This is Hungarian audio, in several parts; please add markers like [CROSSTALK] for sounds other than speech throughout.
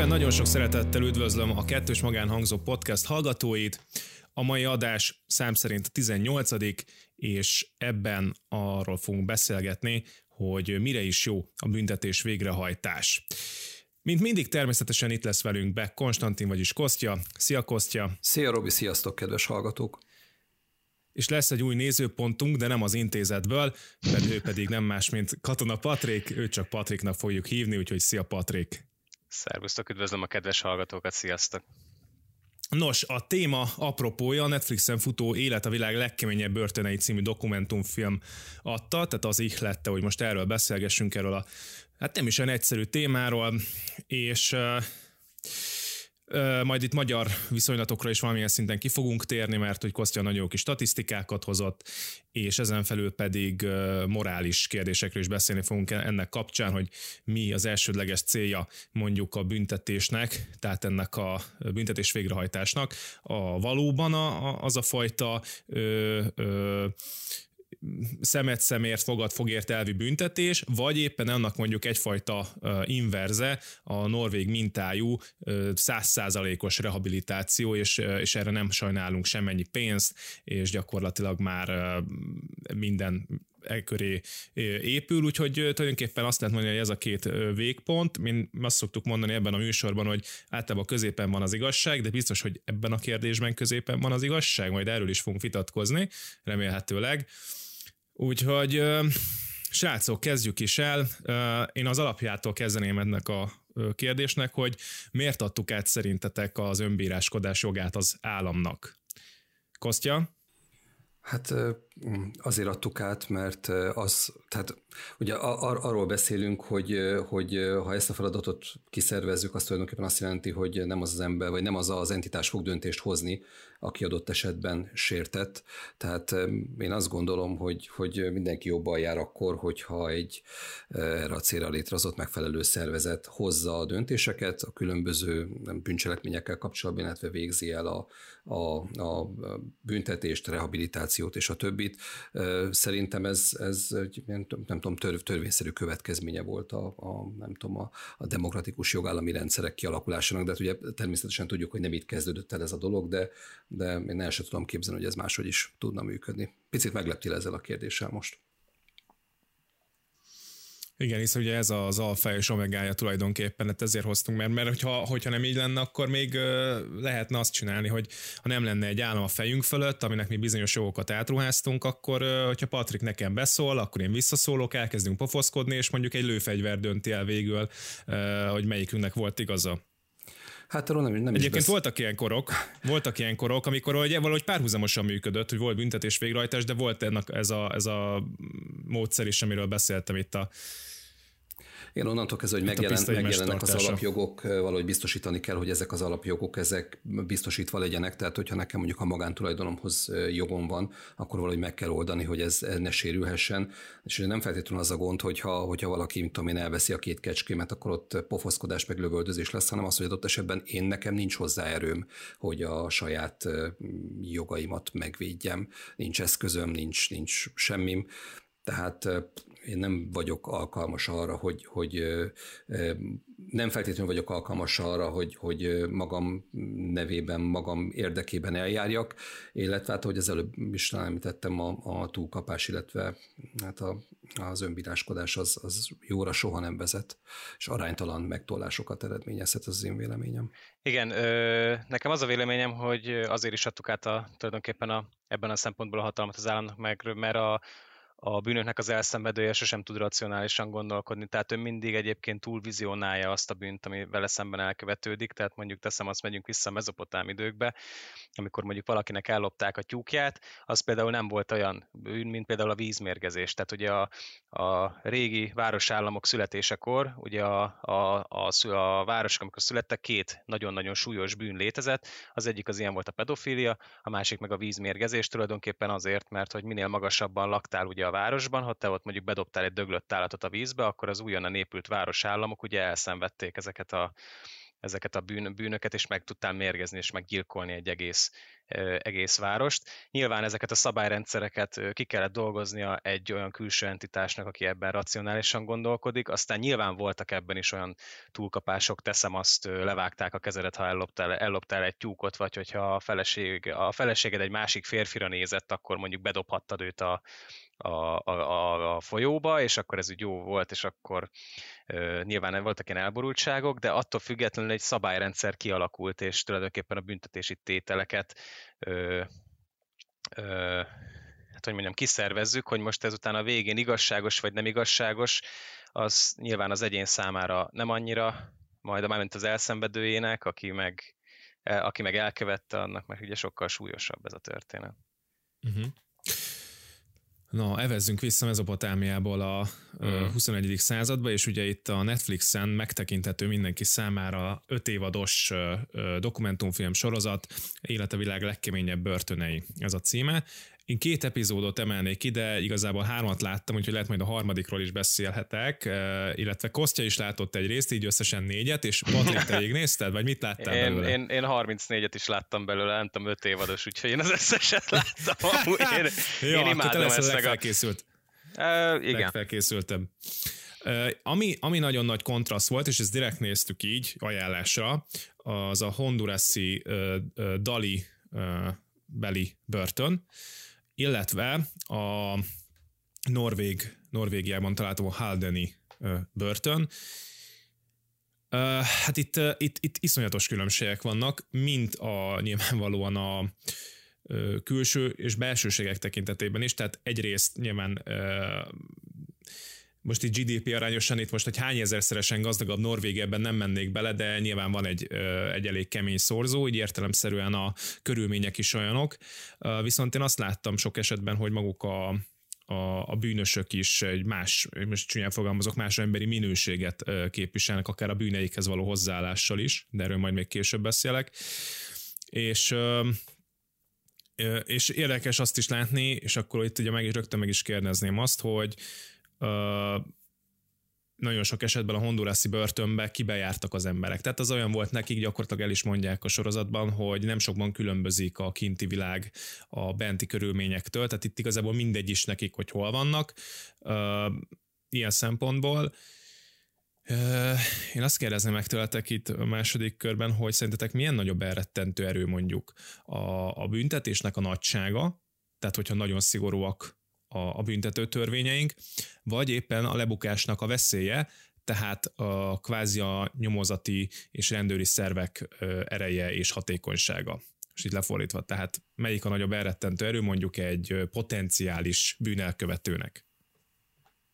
Újfel nagyon sok szeretettel üdvözlöm a Kettős Magánhangzó podcast hallgatóit. A mai adás szám szerint 18 és ebben arról fogunk beszélgetni, hogy mire is jó a büntetés végrehajtás. Mint mindig természetesen itt lesz velünk be Konstantin, vagyis Kostya. Szia Kostya! Szia Robi, sziasztok kedves hallgatók! és lesz egy új nézőpontunk, de nem az intézetből, mert ő pedig nem más, mint Katona Patrik, őt csak Patriknak fogjuk hívni, úgyhogy szia Patrik! Szervusztok, üdvözlöm a kedves hallgatókat, sziasztok! Nos, a téma apropója a Netflixen futó Élet a világ legkeményebb börtönei című dokumentumfilm adta, tehát az ihlette, hogy most erről beszélgessünk, erről a hát nem is olyan egyszerű témáról, és majd itt magyar viszonylatokra is valamilyen szinten ki fogunk térni, mert hogy Kostya nagyon jó kis statisztikákat hozott, és ezen felül pedig morális kérdésekről is beszélni fogunk ennek kapcsán, hogy mi az elsődleges célja mondjuk a büntetésnek, tehát ennek a büntetés végrehajtásnak. A valóban a, az a fajta ö, ö, szemet szemért, fogad fogért elvi büntetés, vagy éppen annak mondjuk egyfajta inverze, a norvég mintájú százszázalékos rehabilitáció, és, és erre nem sajnálunk semmennyi pénzt, és gyakorlatilag már minden e épül, úgyhogy tulajdonképpen azt lehet mondani, hogy ez a két végpont. Mi azt szoktuk mondani ebben a műsorban, hogy általában középen van az igazság, de biztos, hogy ebben a kérdésben középen van az igazság, majd erről is fogunk vitatkozni, remélhetőleg. Úgyhogy srácok, kezdjük is el. Én az alapjától kezdeném ennek a kérdésnek, hogy miért adtuk át szerintetek az önbíráskodás jogát az államnak? Kostya? Hát azért adtuk át, mert az, tehát ugye ar- arról beszélünk, hogy, hogy ha ezt a feladatot kiszervezzük, az tulajdonképpen azt jelenti, hogy nem az az ember, vagy nem az az entitás fog döntést hozni, aki adott esetben sértett. Tehát én azt gondolom, hogy, hogy mindenki jobban jár akkor, hogyha egy erre a célra létrehozott megfelelő szervezet hozza a döntéseket, a különböző bűncselekményekkel kapcsolatban, illetve végzi el a, a, a büntetést, rehabilitációt és a többit. Szerintem ez, ez nem, nem tudom, törv, törvényszerű következménye volt a, a nem tudom, a, a demokratikus jogállami rendszerek kialakulásának, de hát ugye természetesen tudjuk, hogy nem itt kezdődött el ez a dolog, de, de én el sem tudom képzelni, hogy ez máshogy is tudna működni. Picit megleptél ezzel a kérdéssel most. Igen, hiszen ugye ez az alfa és omegája tulajdonképpen, hát ezért hoztunk, mert, mert hogyha, hogyha nem így lenne, akkor még lehetne azt csinálni, hogy ha nem lenne egy állam a fejünk fölött, aminek mi bizonyos jogokat átruháztunk, akkor hogyha Patrik nekem beszól, akkor én visszaszólok, elkezdünk pofoszkodni, és mondjuk egy lőfegyver dönti el végül, hogy melyikünknek volt igaza. Hát arról nem, nem Egyébként besz... voltak ilyen korok, voltak ilyen korok, amikor ugye, valahogy párhuzamosan működött, hogy volt büntetés végrehajtás, de volt ennek ez a, ez a módszer is, amiről beszéltem itt a igen, onnantól kezdve, hogy megjelen, megjelennek az alapjogok, valahogy biztosítani kell, hogy ezek az alapjogok ezek biztosítva legyenek, tehát hogyha nekem mondjuk a magántulajdonomhoz jogom van, akkor valahogy meg kell oldani, hogy ez ne sérülhessen. És nem feltétlenül az a gond, hogyha, hogyha valaki, mint tudom én, elveszi a két kecskémet, akkor ott pofoszkodás meg lövöldözés lesz, hanem az, hogy adott esetben én nekem nincs hozzá erőm, hogy a saját jogaimat megvédjem. Nincs eszközöm, nincs, nincs semmim. Tehát én nem vagyok alkalmas arra, hogy, hogy nem feltétlenül vagyok alkalmas arra, hogy, hogy magam nevében, magam érdekében eljárjak, illetve hát, hogy az előbb is említettem, a, a túlkapás, illetve hát a, az önbíráskodás az, az jóra soha nem vezet, és aránytalan megtollásokat eredményezhet, az az én véleményem. Igen, ö, nekem az a véleményem, hogy azért is adtuk át a, tulajdonképpen a, ebben a szempontból a hatalmat az államnak, meg, mert a, a bűnöknek az elszenvedője sosem tud racionálisan gondolkodni, tehát ő mindig egyébként túlvizionálja azt a bűnt, ami vele szemben elkövetődik, tehát mondjuk teszem azt, megyünk vissza a mezopotám időkbe, amikor mondjuk valakinek ellopták a tyúkját, az például nem volt olyan bűn, mint például a vízmérgezés. Tehát ugye a, a régi városállamok születésekor, ugye a, a, a, a városok, amikor születtek, két nagyon-nagyon súlyos bűn létezett. Az egyik az ilyen volt a pedofília, a másik meg a vízmérgezés tulajdonképpen azért, mert hogy minél magasabban laktál ugye városban, ha te ott mondjuk bedobtál egy döglött állatot a vízbe, akkor az újonnan épült városállamok ugye elszenvedték ezeket a ezeket a bűn, bűnöket, és meg tudtál mérgezni és meggyilkolni egy egész, egész várost. Nyilván ezeket a szabályrendszereket ki kellett dolgoznia egy olyan külső entitásnak, aki ebben racionálisan gondolkodik, aztán nyilván voltak ebben is olyan túlkapások, teszem azt, levágták a kezedet, ha elloptál, elloptál egy tyúkot, vagy hogyha a, feleség, a feleséged egy másik férfira nézett, akkor mondjuk bedobhattad őt a, a, a, a folyóba, és akkor ez úgy jó volt, és akkor uh, nyilván voltak ilyen elborultságok, de attól függetlenül egy szabályrendszer kialakult, és tulajdonképpen a büntetési tételeket uh, uh, hát hogy mondjam, kiszervezzük, hogy most ezután a végén igazságos vagy nem igazságos, az nyilván az egyén számára nem annyira, majd a mármint az elszenvedőjének, aki meg, aki meg elkövette, annak meg ugye sokkal súlyosabb ez a történet. Uh-huh. Na, evezzünk vissza Mezopotámiából a mm. 21. századba, és ugye itt a Netflixen megtekinthető mindenki számára öt évados dokumentumfilm sorozat, Élete világ legkeményebb börtönei, ez a címe. Én két epizódot emelnék ide, igazából hármat láttam, úgyhogy lehet majd a harmadikról is beszélhetek, illetve Kostya is látott egy részt, így összesen négyet, és Patrik, te [LAUGHS] így nézted, vagy mit láttál én, belőle? Én, én 34-et is láttam belőle, nem tudom, 5 évados, úgyhogy én az összeset [LAUGHS] láttam. Én, én, én imádom ezt a... felkészült. Uh, igen. Legfelkészültem. Uh, ami, ami nagyon nagy kontraszt volt, és ezt direkt néztük így ajánlásra, az a hondurasi uh, uh, Dali uh, beli börtön, illetve a Norvég, Norvégiában található Haldeni börtön. Hát itt, itt, itt iszonyatos különbségek vannak, mint a nyilvánvalóan a külső és belsőségek tekintetében is, tehát egyrészt nyilván most itt GDP arányosan itt most, hogy hány ezerszeresen gazdagabb Norvégia ebben nem mennék bele, de nyilván van egy, egy elég kemény szorzó, így értelemszerűen a körülmények is olyanok. Viszont én azt láttam sok esetben, hogy maguk a, a, a bűnösök is egy más, most csúnyán fogalmazok, más emberi minőséget képviselnek, akár a bűneikhez való hozzáállással is, de erről majd még később beszélek. És és érdekes azt is látni, és akkor itt ugye meg is rögtön meg is kérdezném azt, hogy nagyon sok esetben a hondurászi börtönbe kibejártak az emberek. Tehát az olyan volt nekik, gyakorlatilag el is mondják a sorozatban, hogy nem sokban különbözik a kinti világ a benti körülményektől, tehát itt igazából mindegy is nekik, hogy hol vannak. Ilyen szempontból. Én azt kérdezném meg tőletek itt a második körben, hogy szerintetek milyen nagyobb elrettentő erő mondjuk a, a büntetésnek a nagysága, tehát hogyha nagyon szigorúak a, a büntető törvényeink, vagy éppen a lebukásnak a veszélye, tehát a kvázi a nyomozati és rendőri szervek ereje és hatékonysága. És itt lefordítva, tehát melyik a nagyobb elrettentő erő mondjuk egy potenciális bűnelkövetőnek?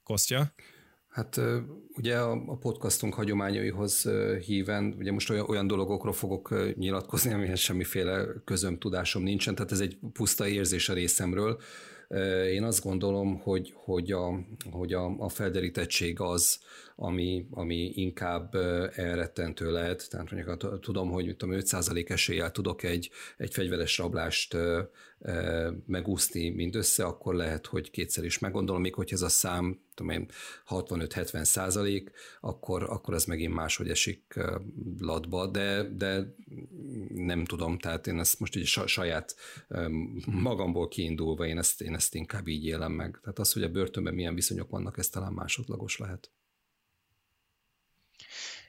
Kostya? Hát ugye a podcastunk hagyományaihoz híven, ugye most olyan, olyan dologokról fogok nyilatkozni, amihez semmiféle közöm tudásom nincsen, tehát ez egy puszta érzés a részemről, én azt gondolom, hogy, hogy, a, hogy a, a felderítettség az, ami, ami inkább elrettentő lehet. Tehát mondjuk tudom, hogy tudom, 5% eséllyel tudok egy, egy fegyveres rablást megúszni mindössze, akkor lehet, hogy kétszer is meggondolom, még hogy ez a szám tudom én, 65-70 százalék, akkor, akkor ez megint máshogy esik latba, de, de nem tudom, tehát én ezt most így saját magamból kiindulva, én ezt, én ezt inkább így élem meg. Tehát az, hogy a börtönben milyen viszonyok vannak, ez talán másodlagos lehet.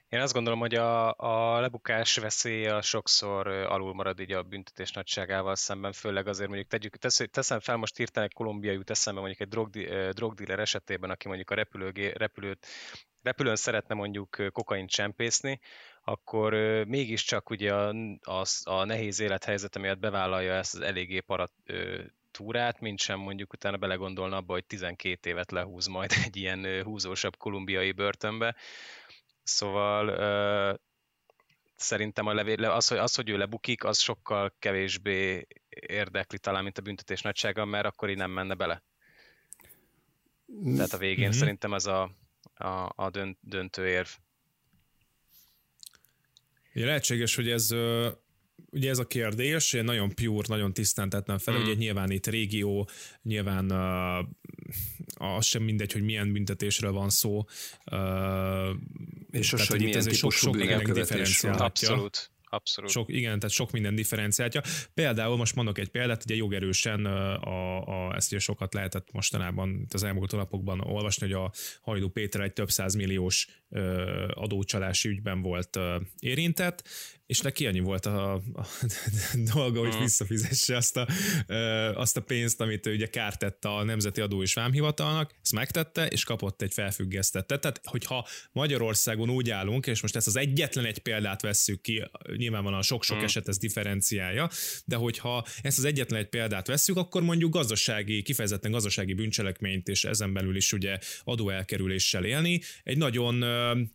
Én azt gondolom, hogy a, a lebukás veszélye sokszor alul marad így a büntetés nagyságával szemben, főleg azért mondjuk tegyük, tesz, teszem fel, most hirtelen egy kolumbiai jut eszembe mondjuk egy drogdi, drogdealer esetében, aki mondjuk a repülőgé, repülőt, repülőn szeretne mondjuk kokain csempészni, akkor mégiscsak ugye a, a, a nehéz élethelyzet miatt bevállalja ezt az eléggé parat túrát, mint sem mondjuk utána belegondolna abba, hogy 12 évet lehúz majd [LAUGHS] egy ilyen húzósabb kolumbiai börtönbe. Szóval uh, szerintem a levé, az, hogy, az, hogy ő lebukik, az sokkal kevésbé érdekli talán, mint a büntetés nagysága, mert akkor így nem menne bele. Tehát a végén mm-hmm. szerintem ez a, a, a dönt, döntő érv. Ugye lehetséges, hogy ez ugye ez a kérdés, én nagyon pure, nagyon tisztán tettem fel, mm. ugye nyilván itt régió, nyilván uh, az sem mindegy, hogy milyen büntetésről van szó. Uh, És az, hogy milyen típusú sok, sok differenciálhatja. Abszolút. Abszolút. Sok, igen, tehát sok minden differenciálja. Például most mondok egy példát, ugye jogerősen a, a, ezt ugye sokat lehetett mostanában az elmúlt napokban olvasni, hogy a Hajdú Péter egy több százmilliós adócsalási ügyben volt érintett, és neki annyi volt a, a [LAUGHS] dolga, hogy visszafizesse azt a, azt a pénzt, amit ő ugye kárt tette a Nemzeti Adó és Vámhivatalnak, ezt megtette, és kapott egy felfüggesztettet. Tehát, hogyha Magyarországon úgy állunk, és most ezt az egyetlen egy példát vesszük ki, nyilvánvalóan sok-sok mm. eset ez differenciálja, de hogyha ezt az egyetlen egy példát vesszük, akkor mondjuk gazdasági, kifejezetten gazdasági bűncselekményt, és ezen belül is ugye adóelkerüléssel élni, egy nagyon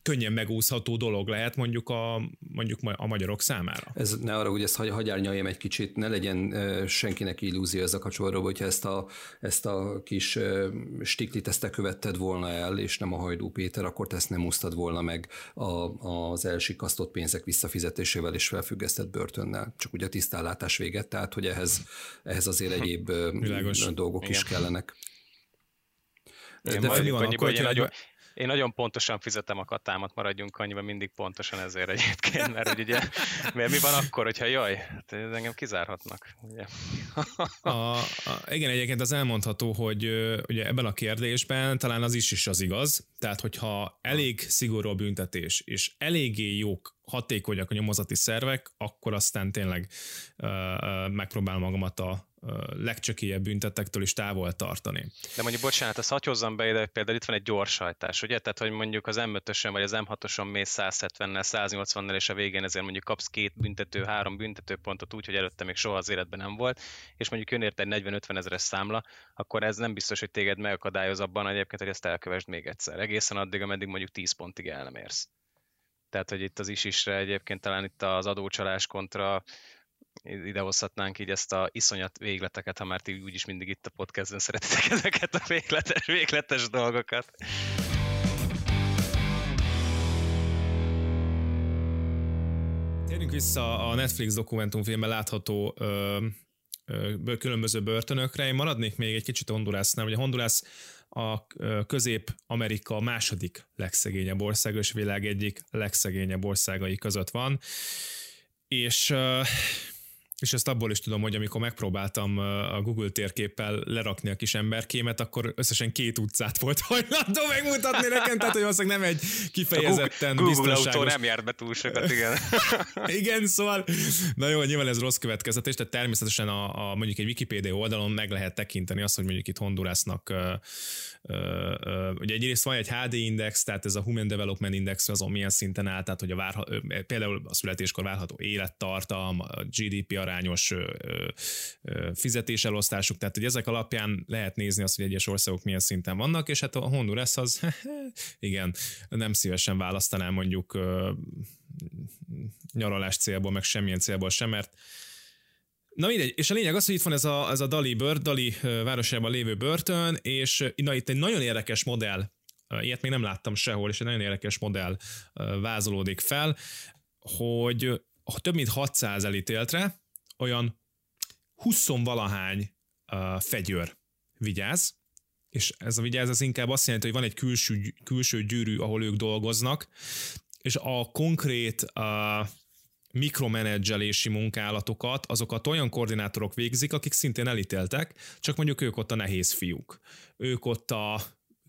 könnyen megúszható dolog lehet mondjuk a, mondjuk a magyarok számára. Ez ne arra, hogy ezt hagy, hagyárnyaljam egy kicsit, ne legyen senkinek illúzió ez a kapcsolatban, hogyha ezt a, ezt a kis stiklit ezt te követted volna el, és nem a Hajdú Péter, akkor te ezt nem úsztad volna meg a, az elsikasztott pénzek visszafizetésével és felfüggesztett börtönnel. Csak ugye a tisztállátás véget, tehát hogy ehhez, ehhez azért egyéb Világos. dolgok Igen. is kellenek. Igen, De mi van akkor, hogy nagyon, én nagyon pontosan fizetem a katámat, maradjunk annyiban mindig pontosan ezért egyébként, mert ugye, mert mi van akkor, hogyha jaj, hát engem kizárhatnak. Ugye? a, a, igen, egyébként az elmondható, hogy ugye ebben a kérdésben talán az is is az igaz, tehát hogyha elég szigorú a büntetés, és eléggé jók hatékonyak a nyomozati szervek, akkor aztán tényleg uh, uh, megpróbálom magamat a, legcsökélyebb büntetektől is távol tartani. De mondjuk, bocsánat, hagy hozzam be ide, például itt van egy gyorshajtás, ugye? Tehát, hogy mondjuk az M5-ösön vagy az M6-oson mész 170-nel, 180-nel, és a végén ezért mondjuk kapsz két büntető, három büntetőpontot úgy, hogy előtte még soha az életben nem volt, és mondjuk jön érte egy 40-50 ezeres számla, akkor ez nem biztos, hogy téged megakadályoz abban egyébként, hogy ezt elkövesd még egyszer. Egészen addig, ameddig mondjuk 10 pontig el nem érsz. Tehát, hogy itt az is isre egyébként talán itt az adócsalás kontra idehozhatnánk így ezt a iszonyat végleteket, ha már ti úgyis mindig itt a podcastben szeretitek ezeket a végletes, végletes dolgokat. Térjünk vissza a Netflix dokumentumfilmben látható ö, különböző börtönökre. Én maradnék még egy kicsit Hondurasnál. Ugye Honduras a Közép-Amerika második legszegényebb ország, és világ egyik legszegényebb országai között van. És és ezt abból is tudom, hogy amikor megpróbáltam a Google térképpel lerakni a kis emberkémet, akkor összesen két utcát volt [LAUGHS] hajlandó megmutatni nekem, tehát hogy valószínűleg nem egy kifejezetten Google, Google biztonságos... autó nem járt be túl sokat, igen. [LAUGHS] igen, szóval, na jó, nyilván ez rossz következetes, tehát természetesen a, a, mondjuk egy Wikipedia oldalon meg lehet tekinteni azt, hogy mondjuk itt Hondurasnak uh, ugye egyrészt van egy HD index, tehát ez a Human Development Index azon milyen szinten áll, tehát hogy a várha, például a születéskor várható élettartam, a GDP arány, arányos fizetéselosztásuk, tehát hogy ezek alapján lehet nézni azt, hogy egyes országok milyen szinten vannak, és hát a Honduras az, [LAUGHS] igen, nem szívesen választanám mondjuk nyaralás célból, meg semmilyen célból sem, mert Na mindegy, és a lényeg az, hogy itt van ez a, ez a Dali, bör, Dali városában lévő börtön, és na itt egy nagyon érdekes modell, ilyet még nem láttam sehol, és egy nagyon érdekes modell vázolódik fel, hogy több mint 600 elítéltre, olyan 20-valahány uh, fegyőr vigyáz, és ez a vigyáz az inkább azt jelenti, hogy van egy külső, külső gyűrű, ahol ők dolgoznak, és a konkrét uh, mikromenedzselési munkálatokat, azokat olyan koordinátorok végzik, akik szintén elítéltek, csak mondjuk ők ott a nehéz fiúk. Ők ott a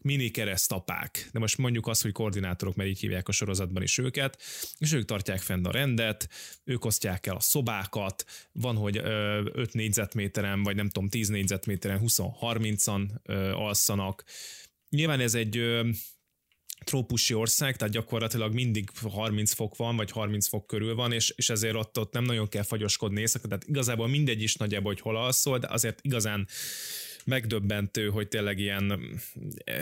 mini keresztapák, de most mondjuk azt, hogy koordinátorok, mert így hívják a sorozatban is őket, és ők tartják fenn a rendet, ők osztják el a szobákat, van, hogy 5 négyzetméteren, vagy nem tudom, 10 négyzetméteren 20-30-an alszanak. Nyilván ez egy trópusi ország, tehát gyakorlatilag mindig 30 fok van, vagy 30 fok körül van, és, és ezért ott, ott nem nagyon kell fagyoskodni éjszaka, tehát igazából mindegy is nagyjából, hogy hol alszol, de azért igazán megdöbbentő, hogy tényleg ilyen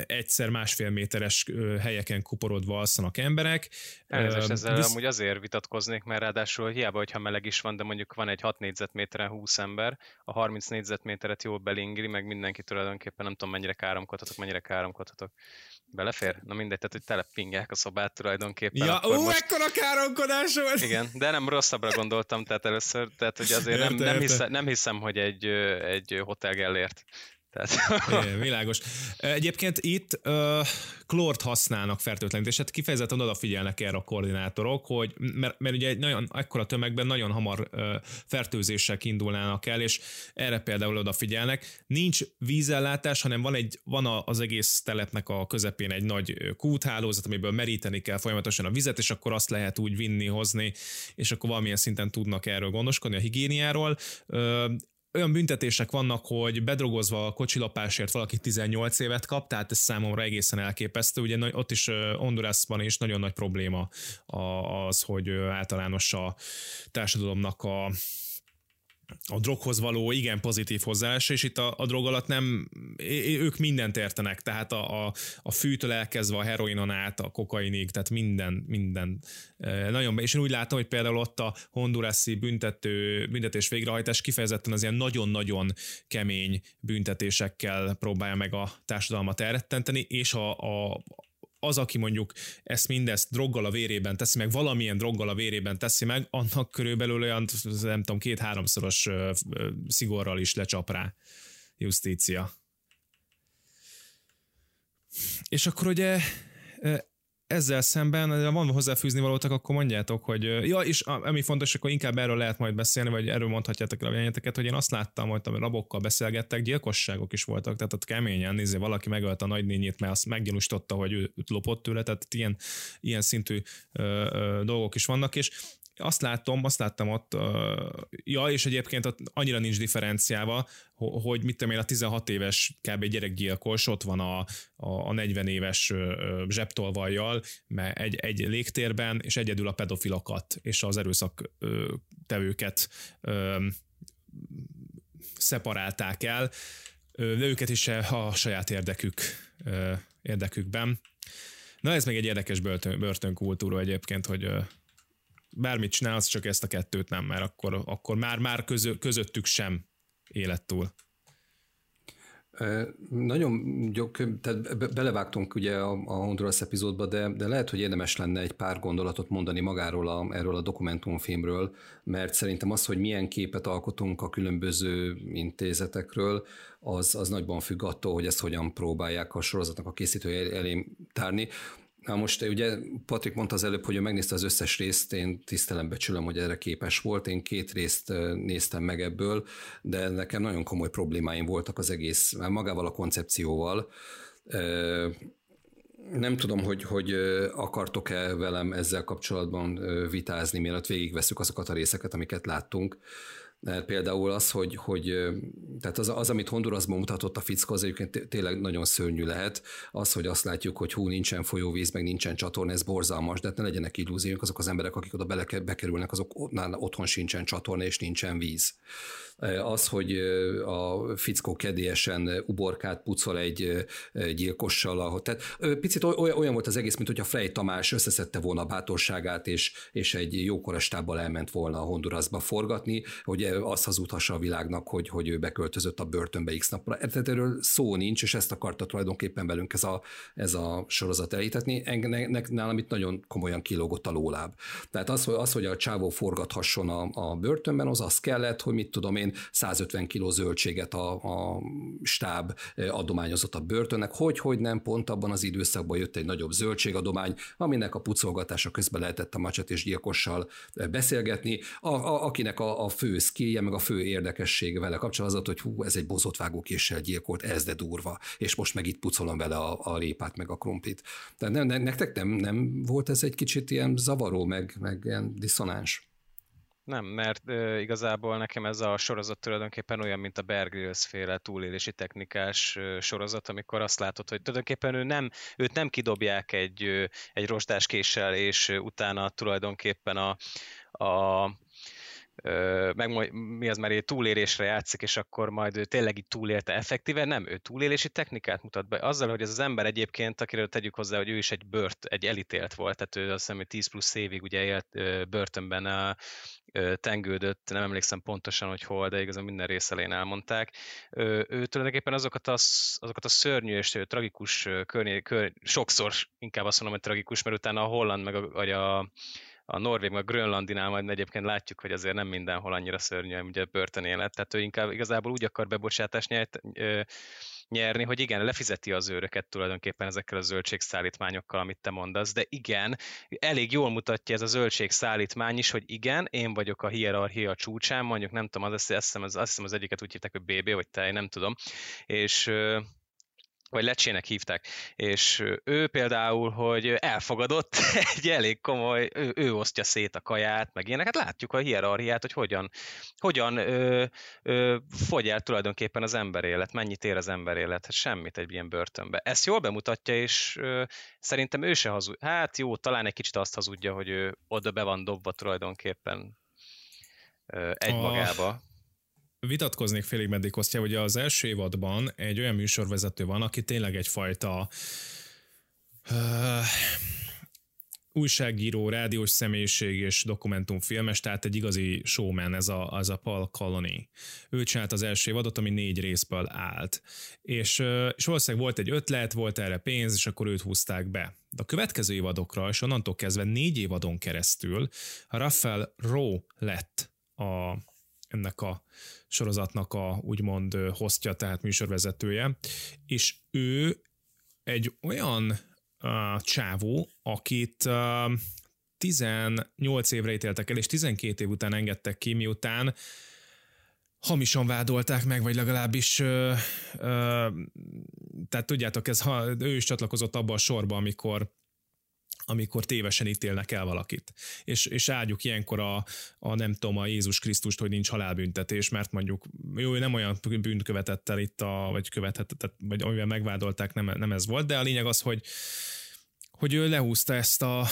egyszer másfél méteres helyeken kuporodva alszanak emberek. Elnézést, ezzel Visz... amúgy azért vitatkoznék, mert ráadásul hiába, hogyha meleg is van, de mondjuk van egy 6 négyzetméteren 20 ember, a 30 négyzetméteret jól belingri, meg mindenki tulajdonképpen nem tudom mennyire káromkodhatok, mennyire káromkodhatok. Belefér? Na mindegy, tehát hogy telepingják a szobát tulajdonképpen. Ja, ó, most... ekkora káromkodás volt! Igen, de nem rosszabbra gondoltam, tehát először, tehát hogy azért nem, nem, hiszem, nem hiszem, hogy egy, egy hotel Gellért Tehát... É, világos. Egyébként itt uh, klort használnak fertőtlenítést, hát kifejezetten odafigyelnek erre a koordinátorok, hogy mert, mert ugye egy nagyon ekkora tömegben nagyon hamar uh, fertőzések indulnának el, és erre például odafigyelnek. Nincs vízellátás, hanem van, egy, van az egész telepnek a közepén egy nagy kúthálózat, amiből meríteni kell folyamatosan a vizet, és akkor azt lehet úgy vinni, hozni, és akkor valamilyen szinten tudnak erről gondoskodni a higiéniáról olyan büntetések vannak, hogy bedrogozva a kocsilapásért valaki 18 évet kap, tehát ez számomra egészen elképesztő. Ugye ott is Hondurasban is nagyon nagy probléma az, hogy általános a társadalomnak a a droghoz való igen pozitív hozzáállás, és itt a, a drog alatt nem, ők mindent értenek, tehát a, a, a fűtől elkezdve a heroinon át, a kokainig, tehát minden, minden. Nagyon, és én úgy látom, hogy például ott a honduraszi büntető, büntetés végrehajtás kifejezetten az ilyen nagyon-nagyon kemény büntetésekkel próbálja meg a társadalmat elrettenteni, és a, a, az, aki mondjuk ezt mindezt droggal a vérében teszi meg, valamilyen droggal a vérében teszi meg, annak körülbelül olyan, nem tudom, két-háromszoros szigorral is lecsap rá justícia. És akkor ugye ezzel szemben, ha van hozzáfűzni valótak, akkor mondjátok, hogy ja, és ami fontos, akkor inkább erről lehet majd beszélni, vagy erről mondhatjátok el a véleményeteket, hogy én azt láttam, hogy a rabokkal beszélgettek, gyilkosságok is voltak, tehát ott keményen nézni, valaki megölt a nagynényét, mert azt meggyanúsította, hogy ő lopott tőle, tehát ilyen, ilyen szintű ö, ö, dolgok is vannak, és azt látom, azt láttam ott, ja, és egyébként ott annyira nincs differenciálva, hogy mit tudom én, a 16 éves kb. gyerekgyilkos ott van a, a, a 40 éves zsebtolvajjal, mert egy, egy légtérben, és egyedül a pedofilokat és az erőszak tevőket szeparálták el, de őket is a saját érdekük érdekükben. Na ez még egy érdekes börtön, börtönkultúra egyébként, hogy bármit csinálsz, csak ezt a kettőt nem, mert akkor, akkor már, már közö, közöttük sem élet túl. Nagyon gyok, tehát belevágtunk ugye a, a Honduras epizódba, de, de lehet, hogy érdemes lenne egy pár gondolatot mondani magáról a, erről a dokumentumfilmről, mert szerintem az, hogy milyen képet alkotunk a különböző intézetekről, az, az nagyban függ attól, hogy ezt hogyan próbálják a sorozatnak a készítői elé tárni. Na most ugye Patrik mondta az előbb, hogy ő megnézte az összes részt, én tisztelembe csülöm, hogy erre képes volt, én két részt néztem meg ebből, de nekem nagyon komoly problémáim voltak az egész, magával a koncepcióval. Nem tudom, hogy, hogy akartok-e velem ezzel kapcsolatban vitázni, mielőtt végigveszük azokat a részeket, amiket láttunk. Például az, hogy, hogy tehát az, az, amit Hondurasban mutatott a fickó, az egyébként tényleg nagyon szörnyű lehet. Az, hogy azt látjuk, hogy hú, nincsen folyóvíz, meg nincsen csatorna, ez borzalmas, de hát ne legyenek illúziók, azok az emberek, akik oda bekerülnek, azok otthon sincsen csatorna és nincsen víz az, hogy a fickó kedélyesen uborkát pucol egy gyilkossal, ahol, tehát picit olyan volt az egész, mint hogy a Frey Tamás összeszedte volna a bátorságát, és, és egy jókorastábbal elment volna a Hondurasba forgatni, hogy azt hazudhassa a világnak, hogy, hogy ő beköltözött a börtönbe x napra. Tehát erről szó nincs, és ezt akarta tulajdonképpen velünk ez a, ez a sorozat elítetni. Nálam itt nagyon komolyan kilógott a lóláb. Tehát az, az hogy a csávó forgathasson a, a börtönben, az az kellett, hogy mit tudom én, 150 kiló zöldséget a, a stáb eh, adományozott a börtönnek, hogy, hogy nem, pont abban az időszakban jött egy nagyobb zöldségadomány, aminek a pucolgatása közben lehetett a macset és gyilkossal eh, beszélgetni, a, a, akinek a, a fő szkélje, meg a fő érdekessége vele kapcsolatban hogy hú, ez egy bozott késsel gyilkolt, ez de durva, és most meg itt pucolom vele a, a répát, meg a krumplit. Tehát nem, nektek nem, nem volt ez egy kicsit ilyen zavaró, meg, meg ilyen diszonáns? Nem, mert ö, igazából nekem ez a sorozat tulajdonképpen olyan, mint a Bear Grylls féle túlélési technikás ö, sorozat, amikor azt látod, hogy tulajdonképpen ő nem, őt nem kidobják egy, ö, egy rostáskéssel, és utána tulajdonképpen a, a meg mi az már egy túlélésre játszik, és akkor majd ő tényleg így túlélte effektíven, nem, ő túlélési technikát mutat be. Azzal, hogy ez az ember egyébként, akiről tegyük hozzá, hogy ő is egy bört, egy elítélt volt, tehát ő azt hiszem, hogy 10 plusz évig ugye élt börtönben a, tengődött, nem emlékszem pontosan, hogy hol, de igazán minden részelén elmondták. Ő, ő tulajdonképpen azokat a, azokat a szörnyű és tragikus környé, kör, sokszor inkább azt mondom, hogy tragikus, mert utána a Holland meg a, vagy a a Norvég, meg Grönlandinál majd egyébként látjuk, hogy azért nem mindenhol annyira szörnyű, ugye a börtön élet, tehát ő inkább igazából úgy akar bebocsátást nyert, nyerni, hogy igen, lefizeti az őröket tulajdonképpen ezekkel a zöldségszállítmányokkal, amit te mondasz, de igen, elég jól mutatja ez a zöldségszállítmány is, hogy igen, én vagyok a hierarchia csúcsán, mondjuk nem tudom, az, azt hiszem, az, azt hiszem az egyiket úgy hívták, hogy BB, vagy tej, nem tudom, és vagy lecsének hívták, és ő például, hogy elfogadott [LAUGHS] egy elég komoly, ő, ő osztja szét a kaját, meg ilyenek, hát látjuk a hierarchiát, hogy hogyan, hogyan ö, ö, fogy el tulajdonképpen az emberélet, mennyit ér az emberélet, hát semmit egy ilyen börtönbe. Ezt jól bemutatja, és ö, szerintem ő se hazud, hát jó, talán egy kicsit azt hazudja, hogy ő oda be van dobva tulajdonképpen ö, egy oh. Vitatkoznék félig meddig Kostya, hogy az első évadban egy olyan műsorvezető van, aki tényleg egyfajta uh, újságíró, rádiós személyiség és dokumentumfilmes, tehát egy igazi showman, ez a, az a Paul Colony. Ő csinált az első évadot, ami négy részből állt. És, és valószínűleg volt egy ötlet, volt erre pénz, és akkor őt húzták be. De a következő évadokra, és onnantól kezdve négy évadon keresztül Rafael Rowe lett a, ennek a sorozatnak a úgymond hostja, tehát műsorvezetője, és ő egy olyan uh, csávó, akit uh, 18 évre ítéltek el, és 12 év után engedtek ki, miután hamisan vádolták meg, vagy legalábbis ö, ö, tehát tudjátok, ez, ha, ő is csatlakozott abba a sorba, amikor amikor tévesen ítélnek el valakit. És, és áldjuk ilyenkor a, a nem tudom, a Jézus Krisztust, hogy nincs halálbüntetés, mert mondjuk jó, ő nem olyan bűnt követett el itt, a, vagy követett, vagy amivel megvádolták, nem, nem ez volt, de a lényeg az, hogy, hogy ő lehúzta ezt a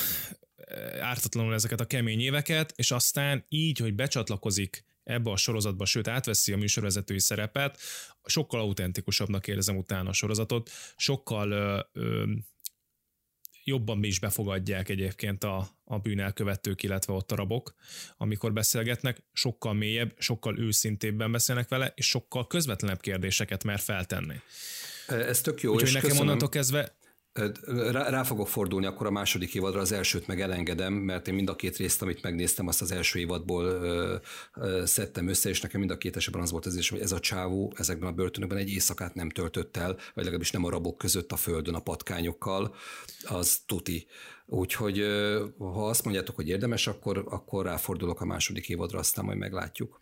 ártatlanul ezeket a kemény éveket, és aztán így, hogy becsatlakozik ebbe a sorozatba, sőt átveszi a műsorvezetői szerepet, sokkal autentikusabbnak érzem utána a sorozatot, sokkal ö, ö, jobban is befogadják egyébként a, a bűnelkövetők, illetve ott a rabok, amikor beszélgetnek, sokkal mélyebb, sokkal őszintébben beszélnek vele, és sokkal közvetlenebb kérdéseket mer feltenni. Ez tök jó, Úgyhogy nekem köszönöm. onnantól kezdve rá, rá fogok fordulni akkor a második évadra, az elsőt meg elengedem, mert én mind a két részt, amit megnéztem, azt az első évadból ö, ö, szedtem össze, és nekem mind a két esetben az volt ez is, hogy ez a csávó ezekben a börtönökben egy éjszakát nem töltött el, vagy legalábbis nem a rabok között a földön a patkányokkal, az tuti. Úgyhogy ha azt mondjátok, hogy érdemes, akkor, akkor ráfordulok a második évadra, aztán majd meglátjuk.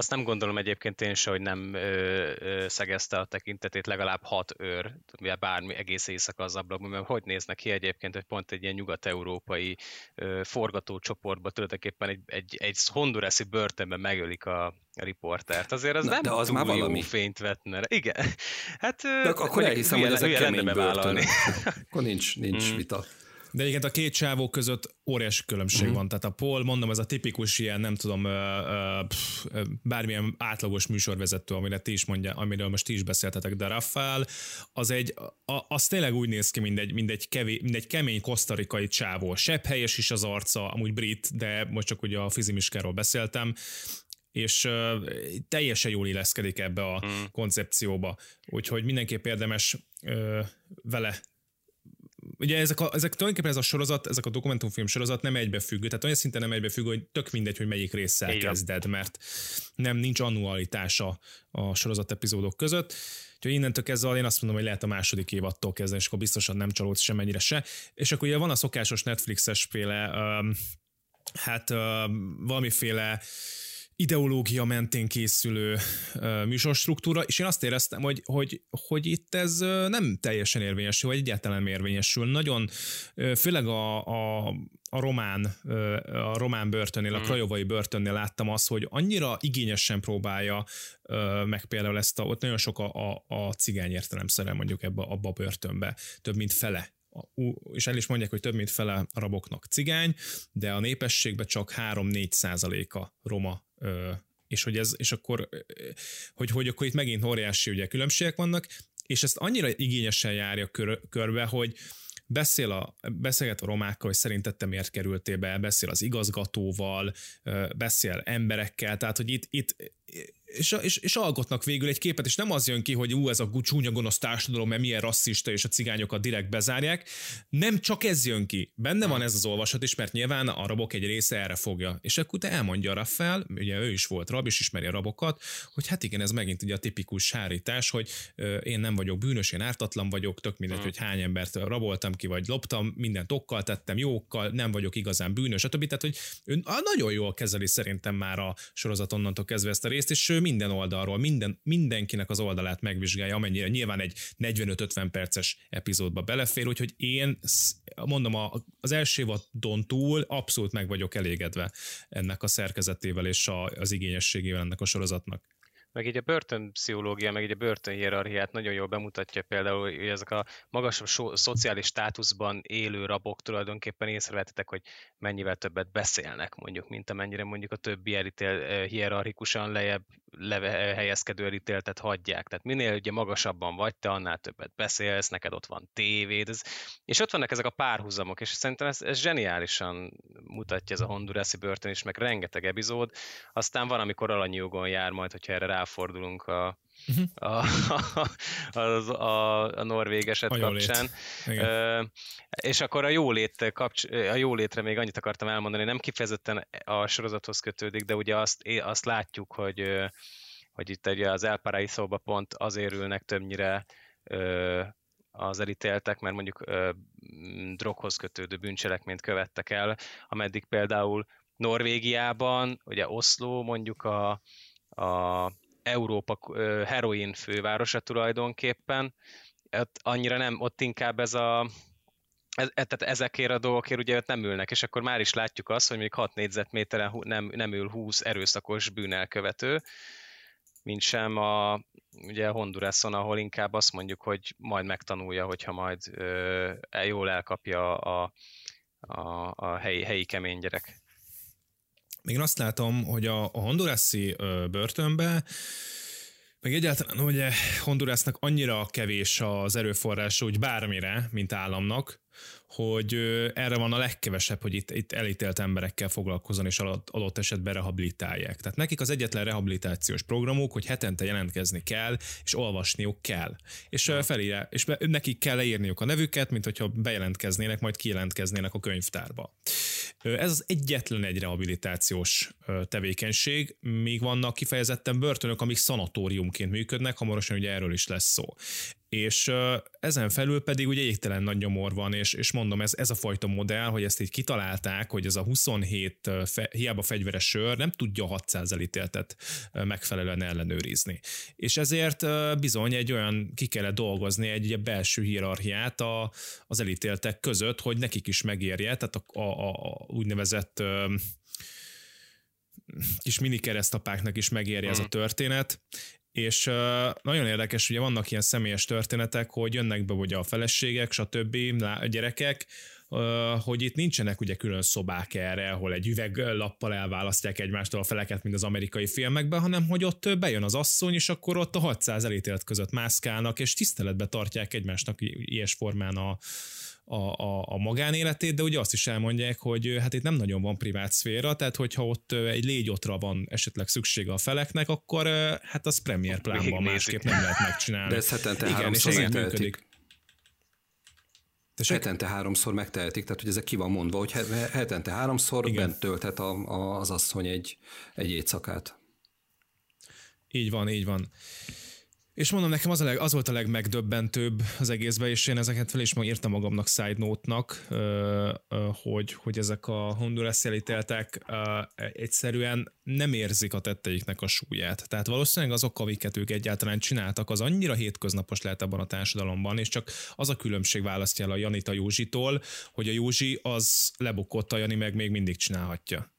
Azt nem gondolom egyébként én se, hogy nem ö, ö, szegezte a tekintetét legalább hat őr, bármi egész éjszaka az ablakban, mert hogy néznek ki egyébként, hogy pont egy ilyen nyugat-európai ö, forgatócsoportban tulajdonképpen egy, egy, egy hondurászi börtönben megölik a, a riportert. Azért az Na, nem de az túl már valami. jó fényt vetne. Igen. Hát, de akkor elhiszem, hogy ezek kemény börtönök. [LAUGHS] akkor nincs, nincs mm. vita. De egyébként a két csávó között óriási különbség uh-huh. van. Tehát a Paul, mondom, ez a tipikus ilyen, nem tudom, pff, bármilyen átlagos műsorvezető, amire ti is mondja, amiről most ti is beszéltetek, de Rafael, az egy, a, az tényleg úgy néz ki, mint egy, mint egy, kevé, mint egy kemény kosztarikai csávó. Sebb helyes is az arca, amúgy brit, de most csak ugye a fizimiskáról beszéltem, és uh, teljesen jól illeszkedik ebbe a mm. koncepcióba. Úgyhogy mindenképp érdemes uh, vele ugye ezek, a, ezek tulajdonképpen ez a sorozat, ezek a dokumentumfilm sorozat nem egybefüggő, tehát olyan szinten nem egybefüggő, hogy tök mindegy, hogy melyik résszel Igen. kezded, mert nem nincs annualitása a sorozat epizódok között. Úgyhogy innentől kezdve én azt mondom, hogy lehet a második évattól kezdeni, és akkor biztosan nem csalódsz semmennyire se. És akkor ugye van a szokásos Netflixes féle, um, hát um, valamiféle ideológia mentén készülő műsorstruktúra, és én azt éreztem, hogy, hogy, hogy itt ez nem teljesen érvényesül, vagy egyáltalán érvényesül. Nagyon, főleg a, a, a román, a román börtönnél, a mm. krajovai börtönnél láttam azt, hogy annyira igényesen próbálja meg például ezt a, ott nagyon sok a, a, a cigány értelemszerűen mondjuk ebbe, abba a börtönbe, több mint fele és el is mondják, hogy több mint fele a raboknak cigány, de a népességben csak 3-4 százaléka roma és hogy ez, és akkor, hogy, hogy akkor itt megint óriási ugye különbségek vannak, és ezt annyira igényesen járja kör, körbe, hogy beszél a, beszélget a romákkal, hogy szerinted te miért kerültél be, beszél az igazgatóval, beszél emberekkel, tehát hogy itt, itt és, és, és alkotnak végül egy képet, és nem az jön ki, hogy ú, ez a csúnya gonosz társadalom, mert milyen rasszista, és a cigányokat direkt bezárják. Nem csak ez jön ki. Benne van ez az olvasat is, mert nyilván a rabok egy része erre fogja. És akkor te elmondja fel, ugye ő is volt rab, és ismeri a rabokat, hogy hát igen, ez megint ugye a tipikus sárítás, hogy én nem vagyok bűnös, én ártatlan vagyok, tök mindegy, hmm. hogy hány embert raboltam ki, vagy loptam, mindent okkal tettem, jókkal, nem vagyok igazán bűnös, stb. Tehát, hogy ő nagyon jól kezeli szerintem már a sorozat onnantól kezdve ezt a részt, és ő minden oldalról, minden, mindenkinek az oldalát megvizsgálja, amennyire nyilván egy 45-50 perces epizódba belefér, úgyhogy én mondom, az első évadon túl abszolút meg vagyok elégedve ennek a szerkezetével és a, az igényességével ennek a sorozatnak. Meg így a börtönpszichológia, meg így a börtönhierarchiát nagyon jól bemutatja például, hogy ezek a magasabb so- szociális státuszban élő rabok tulajdonképpen észrevettek, hogy mennyivel többet beszélnek mondjuk, mint amennyire mondjuk a többi elitél eh, hierarchikusan lejjebb leve, helyezkedő elítéltet hagyják. Tehát minél ugye magasabban vagy te, annál többet beszélsz, neked ott van tévéd, ez, és ott vannak ezek a párhuzamok, és szerintem ez, ez zseniálisan mutatja ez a hondurászi börtön is, meg rengeteg epizód. Aztán van, amikor alanyjogon jár majd, hogyha erre ráfordulunk a, uh-huh. a, a, a, a norvég eset a kapcsán. Uh, és akkor a jólét kapcs, a jólétre még annyit akartam elmondani, nem kifejezetten a sorozathoz kötődik, de ugye azt, azt látjuk, hogy, hogy itt ugye az El szóba pont azért ülnek többnyire az elítéltek, mert mondjuk droghoz kötődő bűncselekményt követtek el, ameddig például Norvégiában, ugye Oszló mondjuk a, a Európa heroin fővárosa tulajdonképpen, ott annyira nem, ott inkább ez a ez, e, tehát ezekért a dolgokért ugye ott nem ülnek, és akkor már is látjuk azt, hogy még 6 négyzetméteren nem, nem ül 20 erőszakos bűnelkövető, mint sem a, ugye Hondurason, ahol inkább azt mondjuk, hogy majd megtanulja, hogyha majd ö, jól elkapja a, a, a helyi, helyi kemény gyerek. Még azt látom, hogy a, a hondurászi börtönbe meg egyáltalán ugye Hondurasnak annyira kevés az erőforrása úgy bármire, mint államnak, hogy erre van a legkevesebb, hogy itt, itt elítélt emberekkel foglalkozzon és adott esetben rehabilitálják. Tehát nekik az egyetlen rehabilitációs programuk, hogy hetente jelentkezni kell, és olvasniuk kell. És, felírja, és nekik kell leírniuk a nevüket, mint hogyha bejelentkeznének, majd kijelentkeznének a könyvtárba. Ez az egyetlen egy rehabilitációs tevékenység, míg vannak kifejezetten börtönök, amik szanatóriumként működnek, hamarosan ugye erről is lesz szó és ezen felül pedig ugye égtelen nagy nyomor van, és, és mondom, ez, ez a fajta modell, hogy ezt így kitalálták, hogy ez a 27 fe, hiába fegyveres sör nem tudja 600 elítéltet megfelelően ellenőrizni. És ezért bizony egy olyan, ki kellett dolgozni egy, egy belső hierarchiát a, az elítéltek között, hogy nekik is megérje, tehát a, a, a úgynevezett kis mini keresztapáknak is megérje mm. ez a történet, és nagyon érdekes, ugye vannak ilyen személyes történetek, hogy jönnek be ugye a feleségek, stb. a gyerekek, hogy itt nincsenek ugye külön szobák erre, ahol egy üveglappal elválasztják egymástól a feleket, mint az amerikai filmekben, hanem hogy ott bejön az asszony, és akkor ott a 600 elítélt között mászkálnak, és tiszteletbe tartják egymásnak ilyes formán a, a, a, a magánéletét, de ugye azt is elmondják, hogy hát itt nem nagyon van privát szféra, tehát hogyha ott egy légyotra van esetleg szüksége a feleknek, akkor hát az premier plánban másképp nem lehet megcsinálni. De ez hetente igen, háromszor megtehetik. Tessék? Hetente háromszor megtehetik, tehát hogy ezek ki van mondva, hogy hetente háromszor Igen. bent tölthet a, a, az asszony egy, egy éjszakát. Így van, így van. És mondom, nekem az, a leg, az volt a legmegdöbbentőbb az egészben, és én ezeket fel is írtam magamnak side note-nak, hogy, hogy ezek a Honduras elítéltek egyszerűen nem érzik a tetteiknek a súlyát. Tehát valószínűleg azok, amiket ők egyáltalán csináltak, az annyira hétköznapos lehet abban a társadalomban, és csak az a különbség választja el a Janit a Józsitól, hogy a Józsi az lebukott, a Jani meg még mindig csinálhatja.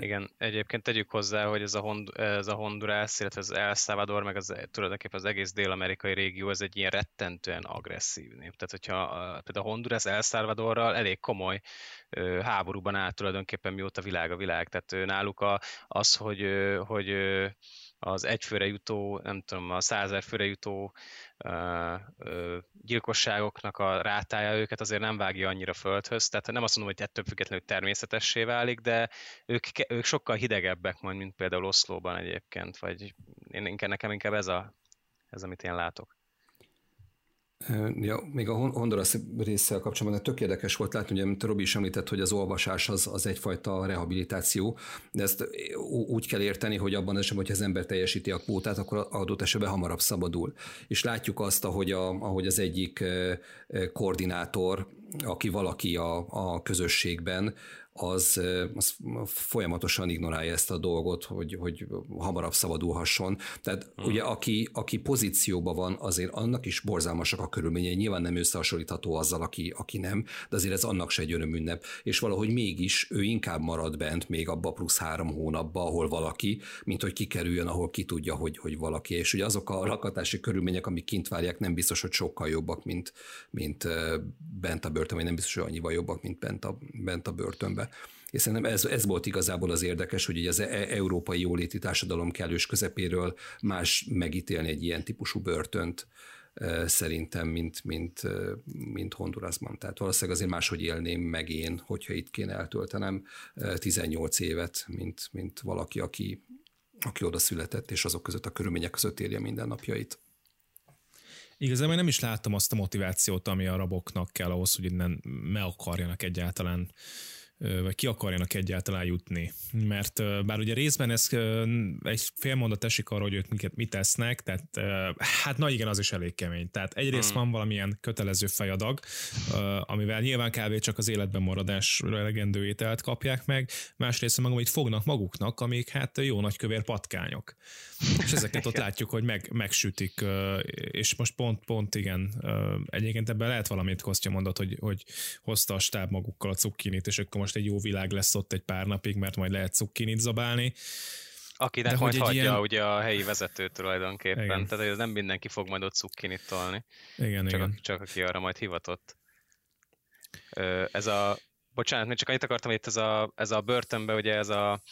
Igen, egyébként tegyük hozzá, hogy ez a, Hond, ez a Honduras, illetve az El Salvador, meg az, tulajdonképpen az egész dél-amerikai régió, ez egy ilyen rettentően agresszív nép. Tehát, hogyha például a Honduras El Salvadorral elég komoly háborúban áll tulajdonképpen mióta világ a világ. Tehát náluk a, az, hogy, hogy az egyfőre jutó, nem tudom, a százer főre jutó ö, ö, gyilkosságoknak a rátája őket azért nem vágja annyira földhöz, tehát nem azt mondom, hogy ettől függetlenül természetessé válik, de ők, ők sokkal hidegebbek majd, mint például Oszlóban egyébként, vagy én, inkább, nekem inkább ez, a, ez amit én látok. Ja, még a Honduras résszel kapcsolatban tök érdekes volt látni, ugye, amit Robi is említett, hogy az olvasás az, az egyfajta rehabilitáció, de ezt úgy kell érteni, hogy abban esetben, hogy az ember teljesíti a kvótát, akkor adott esetben hamarabb szabadul. És látjuk azt, ahogy, a, ahogy az egyik koordinátor, aki valaki a, a közösségben, az, az folyamatosan ignorálja ezt a dolgot, hogy, hogy hamarabb szabadulhasson. Tehát hmm. ugye aki, aki pozícióban van, azért annak is borzalmasak a körülményei, nyilván nem összehasonlítható azzal, aki, aki nem, de azért ez annak se egy örömünnep. És valahogy mégis ő inkább marad bent még abba plusz három hónapba, ahol valaki, mint hogy kikerüljön, ahol ki tudja, hogy, hogy valaki. És ugye azok a lakatási körülmények, amik kint várják, nem biztos, hogy sokkal jobbak, mint, mint bent a börtönben, nem biztos, hogy annyival jobbak, mint bent a, bent a börtönben be. És szerintem ez, ez volt igazából az érdekes, hogy az e- európai jóléti társadalom kellős közepéről más megítélni egy ilyen típusú börtönt e, szerintem, mint, mint, e, mint Hondurasban. Tehát valószínűleg azért máshogy élném meg én, hogyha itt kéne eltöltenem 18 évet, mint, mint valaki, aki, aki oda született, és azok között a körülmények között élje mindennapjait. Igazából nem is láttam azt a motivációt, ami a raboknak kell ahhoz, hogy innen me akarjanak egyáltalán vagy ki akarjanak egyáltalán jutni. Mert bár ugye részben ez egy fél mondat esik arra, hogy ők miket, mit tesznek, tehát hát na igen, az is elég kemény. Tehát egyrészt hmm. van valamilyen kötelező fejadag, amivel nyilván kb. csak az életben maradás elegendő ételt kapják meg, másrészt meg amit fognak maguknak, amik hát jó nagy kövér patkányok. És ezeket ott [LAUGHS] látjuk, hogy meg, megsütik, és most pont, pont igen, egyébként ebben lehet valamit Kostya mondott, hogy, hogy hozta a stáb magukkal a cukkinit, és akkor most egy jó világ lesz ott egy pár napig, mert majd lehet cukkinit zabálni. Akinek De majd hagyja ilyen... ugye a helyi vezető tulajdonképpen, igen. tehát ez nem mindenki fog majd ott cukkinit tolni. Igen, csak, igen. A, csak aki arra majd hivatott. Ez a, bocsánat, még csak annyit akartam, hogy itt ez a, ez a börtönbe, ugye ez a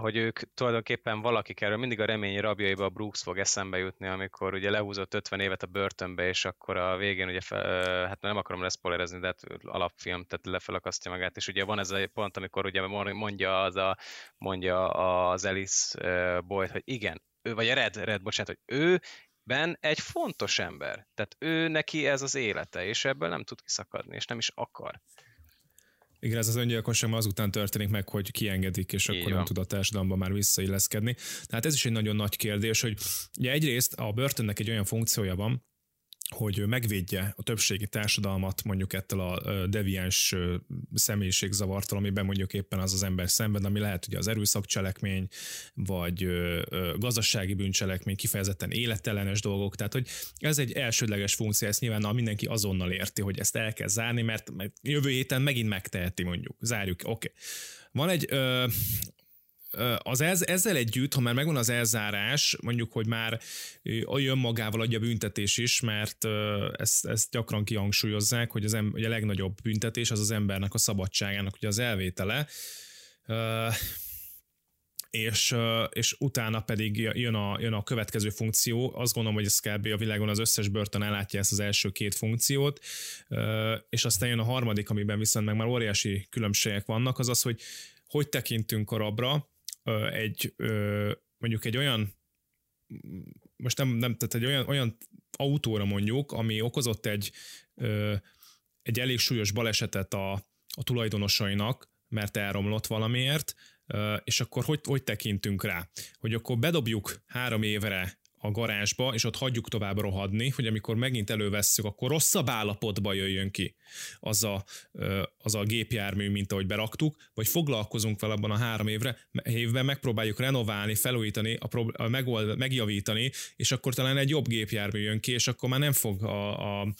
hogy ők tulajdonképpen valaki kerül, mindig a remény rabjaiba a Brooks fog eszembe jutni, amikor ugye lehúzott 50 évet a börtönbe, és akkor a végén ugye, fel, hát nem akarom leszpoilerezni, de hát alapfilm, tehát lefelakasztja magát, és ugye van ez a pont, amikor ugye mondja az, a, mondja az Alice Boyd, hogy igen, ő, vagy a Red, Red, bocsánat, hogy ő Ben egy fontos ember. Tehát ő neki ez az élete, és ebből nem tud kiszakadni, és nem is akar. Igen, ez az öngyilkosság azután történik meg, hogy kiengedik, és Így akkor van. nem tud a társadalomban már visszailleszkedni. Tehát ez is egy nagyon nagy kérdés, hogy ugye egyrészt a börtönnek egy olyan funkciója van, hogy megvédje a többségi társadalmat mondjuk ettől a deviáns személyiségzavartól, amiben mondjuk éppen az az ember szenved, ami lehet ugye az erőszakcselekmény, vagy gazdasági bűncselekmény, kifejezetten életellenes dolgok, tehát hogy ez egy elsődleges funkció, ezt nyilván mindenki azonnal érti, hogy ezt el kell zárni, mert jövő héten megint megteheti mondjuk, zárjuk, oké. Okay. Van egy ö, az ez, ezzel együtt, ha már megvan az elzárás, mondjuk, hogy már jön magával adja büntetés is, mert ezt, ezt gyakran kihangsúlyozzák, hogy, az em, hogy a legnagyobb büntetés az az embernek a szabadságának ugye az elvétele, és, és utána pedig jön a, jön a következő funkció. Azt gondolom, hogy ez kb. a világon az összes börtön ellátja ezt az első két funkciót, és aztán jön a harmadik, amiben viszont meg már óriási különbségek vannak, az az, hogy hogy tekintünk a rabra, egy mondjuk egy olyan most nem, nem tehát egy olyan, olyan autóra mondjuk, ami okozott egy, egy elég súlyos balesetet a, a tulajdonosainak, mert elromlott valamiért, és akkor hogy, hogy tekintünk rá? Hogy akkor bedobjuk három évre a garázsba, és ott hagyjuk tovább rohadni, hogy amikor megint elővesszük, akkor rosszabb állapotba jöjjön ki az a, az a gépjármű, mint ahogy beraktuk, vagy foglalkozunk vele abban a három évre, évben megpróbáljuk renoválni, felújítani, a prob- megold, megjavítani, és akkor talán egy jobb gépjármű jön ki, és akkor már nem fog a, a,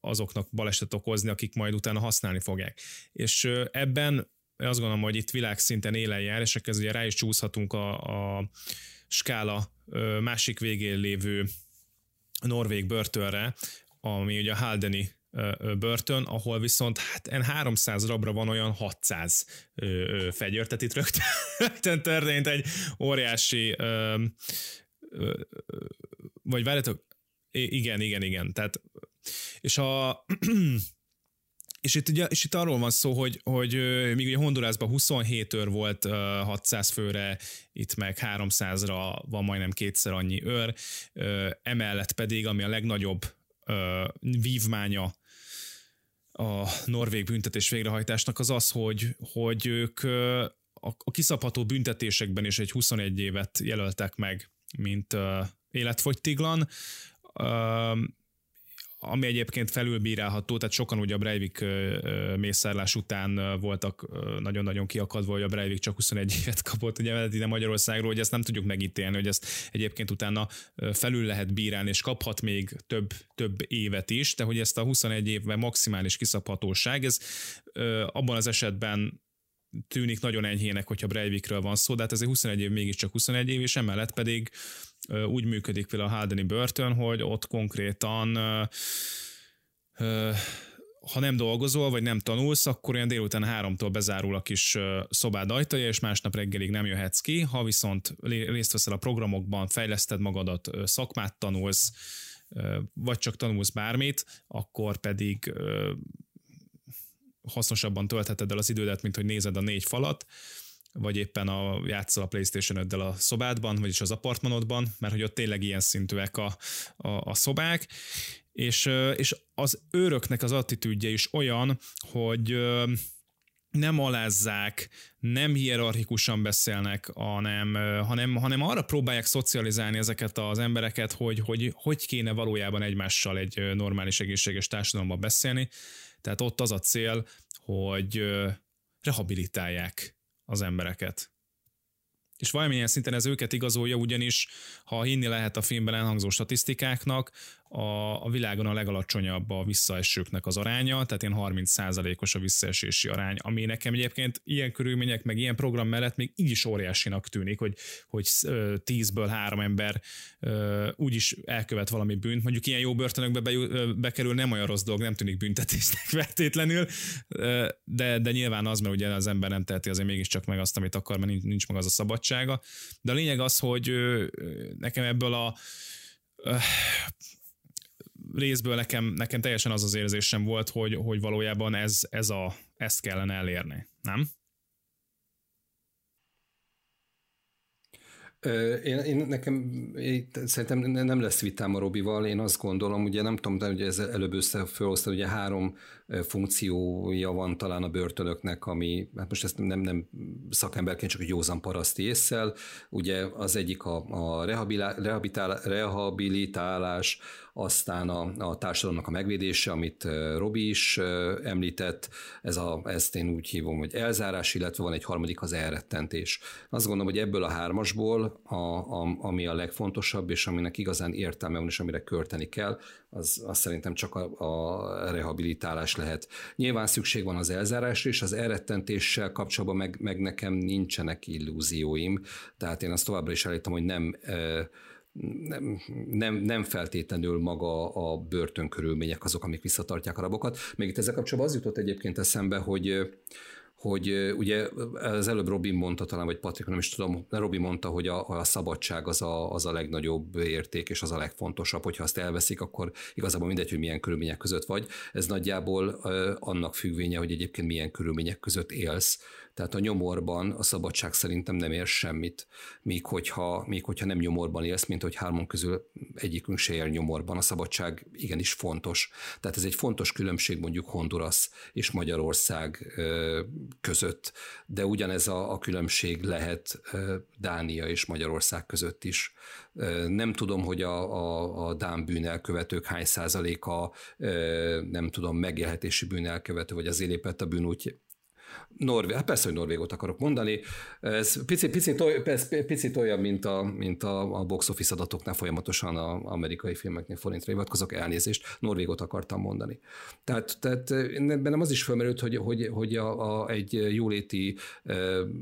azoknak balesetet okozni, akik majd utána használni fogják. És ebben azt gondolom, hogy itt világszinten élen jár, és akkor ugye rá is csúszhatunk a, a skála másik végén lévő norvég börtönre, ami ugye a Haldeni börtön, ahol viszont hát 300 rabra van olyan 600 fegyőr, tehát itt rögtön [LAUGHS] történt egy óriási vagy várjátok, igen, igen, igen, tehát és a [CLEARS THROAT] és itt, ugye, és itt arról van szó, hogy, hogy míg ugye Hondurasban 27 őr volt 600 főre, itt meg 300-ra van majdnem kétszer annyi őr, emellett pedig, ami a legnagyobb vívmánya a norvég büntetés végrehajtásnak az az, hogy, hogy ők a kiszabható büntetésekben is egy 21 évet jelöltek meg, mint életfogytiglan, ami egyébként felülbírálható, tehát sokan ugye a Breivik mészárlás után voltak nagyon-nagyon kiakadva, hogy a Breivik csak 21 évet kapott, ugye ide Magyarországról, hogy ezt nem tudjuk megítélni, hogy ezt egyébként utána felül lehet bírálni, és kaphat még több, több évet is, de hogy ezt a 21 évben maximális kiszabhatóság, ez abban az esetben tűnik nagyon enyhének, hogyha Breivikről van szó, de hát ezért 21 év mégiscsak 21 év, és emellett pedig úgy működik például a Haldeni börtön, hogy ott konkrétan ha nem dolgozol, vagy nem tanulsz, akkor olyan délután háromtól bezárul a kis szobád ajtaja, és másnap reggelig nem jöhetsz ki. Ha viszont részt veszel a programokban, fejleszted magadat, szakmát tanulsz, vagy csak tanulsz bármit, akkor pedig hasznosabban töltheted el az idődet, mint hogy nézed a négy falat, vagy éppen a játszol a Playstation 5 a szobádban, vagyis az apartmanodban, mert hogy ott tényleg ilyen szintűek a, a, a szobák, és, és az őröknek az attitűdje is olyan, hogy nem alázzák, nem hierarchikusan beszélnek, hanem, hanem, hanem arra próbálják szocializálni ezeket az embereket, hogy, hogy hogy kéne valójában egymással egy normális, egészséges társadalomban beszélni. Tehát ott az a cél, hogy rehabilitálják az embereket. És valamilyen szinten ez őket igazolja, ugyanis ha hinni lehet a filmben elhangzó statisztikáknak, a, a világon a legalacsonyabb a visszaesőknek az aránya, tehát ilyen 30%-os a visszaesési arány, ami nekem egyébként ilyen körülmények, meg ilyen program mellett még így is óriásinak tűnik, hogy, hogy 10-ből három ember úgyis elkövet valami bűnt. Mondjuk ilyen jó börtönökbe be, bekerül, nem olyan rossz dolog, nem tűnik büntetésnek [LAUGHS] feltétlenül, de, de nyilván az, mert ugye az ember nem teheti azért mégiscsak meg azt, amit akar, mert nincs meg az a szabadsága. De a lényeg az, hogy nekem ebből a részből nekem, nekem teljesen az az érzésem volt, hogy, hogy valójában ez, ez a, ezt kellene elérni, nem? Én, én nekem én, szerintem nem lesz vitám a Robival, én azt gondolom, ugye nem tudom, de ugye ez előbb össze ugye három funkciója van talán a börtönöknek, ami, hát most ezt nem, nem szakemberként, csak egy józan paraszti észsel, ugye az egyik a, a rehabilitálás, aztán a, a társadalomnak a megvédése, amit Robi is említett, ez a, ezt én úgy hívom, hogy elzárás, illetve van egy harmadik az elrettentés. Azt gondolom, hogy ebből a hármasból, a, a, ami a legfontosabb, és aminek igazán értelme van, és amire költeni kell, az, az szerintem csak a, a rehabilitálás lehet. Nyilván szükség van az elzárásra, és az elrettentéssel kapcsolatban meg, meg nekem nincsenek illúzióim, tehát én azt továbbra is állítom, hogy nem nem, nem, nem feltétlenül maga a börtönkörülmények azok, amik visszatartják a rabokat. Még itt ezzel kapcsolatban az jutott egyébként eszembe, hogy hogy ugye az előbb Robin mondta talán, vagy Patrik, nem is tudom, Robin mondta, hogy a, a szabadság az a, az a legnagyobb érték, és az a legfontosabb, hogyha azt elveszik, akkor igazából mindegy, hogy milyen körülmények között vagy. Ez nagyjából annak függvénye, hogy egyébként milyen körülmények között élsz. Tehát a nyomorban a szabadság szerintem nem ér semmit, míg hogyha, míg hogyha nem nyomorban élsz, mint hogy hármon közül egyikünk se él nyomorban. A szabadság igenis fontos. Tehát ez egy fontos különbség mondjuk Honduras és Magyarország között, de ugyanez a, a különbség lehet Dánia és Magyarország között is. Nem tudom, hogy a, a, a Dán bűnelkövetők hány százaléka, nem tudom, megélhetési bűnelkövető, vagy az élépett a bűn úgy Norvé, hát persze, hogy Norvégot akarok mondani. Ez picit, picit, picit, olyan, mint a, mint a, a box office adatoknál folyamatosan az amerikai filmeknél forintra hivatkozok, elnézést, Norvégot akartam mondani. Tehát, tehát bennem az is felmerült, hogy, hogy, hogy a, a, egy jóléti,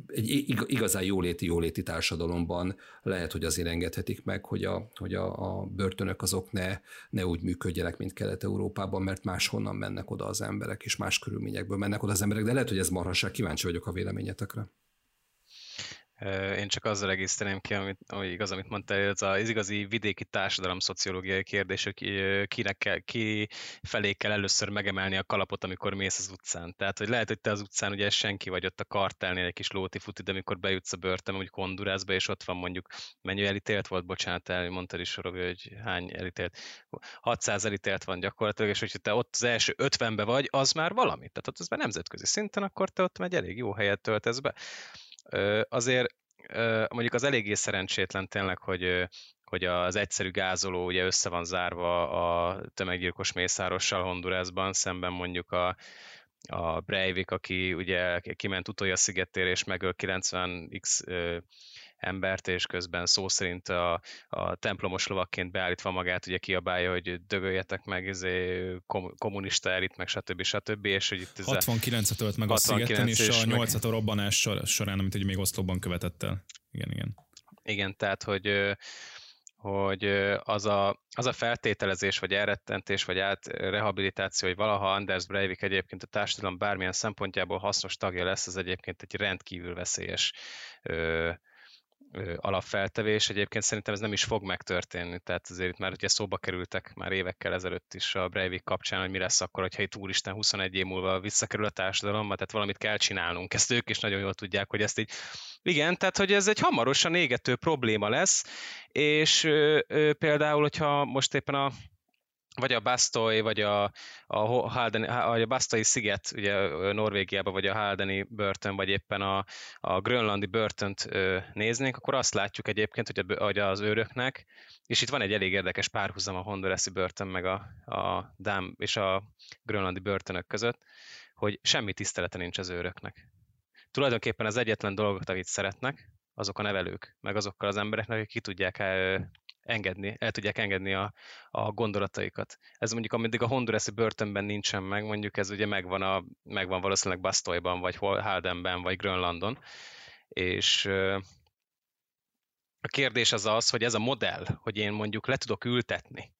egy igazán jóléti, jóléti társadalomban lehet, hogy azért engedhetik meg, hogy a, hogy a, a börtönök azok ne, ne úgy működjenek, mint Kelet-Európában, mert máshonnan mennek oda az emberek, és más körülményekből mennek oda az emberek, de lehet, hogy ez marhaság, kíváncsi vagyok a véleményetekre. Én csak azzal egészteném ki, amit, ami igaz, amit mondtál, ez az igazi vidéki társadalom szociológiai kérdés, hogy kinek kell, ki felé kell először megemelni a kalapot, amikor mész az utcán. Tehát, hogy lehet, hogy te az utcán ugye senki vagy ott a kartelnél egy kis lóti futi, de amikor bejutsz a börtön, úgy Hondurászba, és ott van mondjuk, mennyi elítélt volt, bocsánat, el, mondtad is, Robi, hogy hány elítélt, 600 elítélt van gyakorlatilag, és hogyha te ott az első 50-be vagy, az már valami. Tehát ott az már nemzetközi szinten, akkor te ott egy elég jó helyet töltesz be azért mondjuk az eléggé szerencsétlen tényleg, hogy, hogy az egyszerű gázoló ugye össze van zárva a tömeggyilkos mészárossal Hondurasban, szemben mondjuk a, a Breivik, aki ugye kiment utolja szigetére és megöl 90x embert, és közben szó szerint a, a templomos lovakként beállítva magát, ugye kiabálja, hogy dögöljetek meg, izé, kommunista elit, meg stb. stb. És hogy itt 69-et ölt meg a szigeten, és, és a 8 a robbanás során, amit ugye még Oszlóban követett el. Igen, igen. Igen, tehát, hogy hogy az a, az a feltételezés, vagy elrettentés, vagy átrehabilitáció, hogy valaha Anders Breivik egyébként a társadalom bármilyen szempontjából hasznos tagja lesz, az egyébként egy rendkívül veszélyes ö, alapfeltevés. Egyébként szerintem ez nem is fog megtörténni, tehát azért itt már ugye szóba kerültek már évekkel ezelőtt is a Breivik kapcsán, hogy mi lesz akkor, hogyha itt úristen 21 év múlva visszakerül a társadalomba, tehát valamit kell csinálnunk. Ezt ők is nagyon jól tudják, hogy ezt így igen, tehát hogy ez egy hamarosan égető probléma lesz, és ö, ö, például, hogyha most éppen a vagy a Bastoy, vagy a, a, Haldeni, a Bastoy sziget, ugye Norvégiában, vagy a Haldeni börtön, vagy éppen a, a grönlandi börtönt néznénk, akkor azt látjuk egyébként, hogy, a, hogy az őröknek, és itt van egy elég érdekes párhuzam a hondurasi börtön, meg a, a Dám és a grönlandi börtönök között, hogy semmi tisztelete nincs az őröknek. Tulajdonképpen az egyetlen dolgot, amit szeretnek, azok a nevelők, meg azokkal az embereknek, akik ki tudják engedni, el tudják engedni a, a gondolataikat. Ez mondjuk, ameddig a Hondurasi börtönben nincsen meg, mondjuk ez ugye megvan, a, megvan valószínűleg Bastoyban, vagy Haldenben, vagy Grönlandon, és a kérdés az az, hogy ez a modell, hogy én mondjuk le tudok ültetni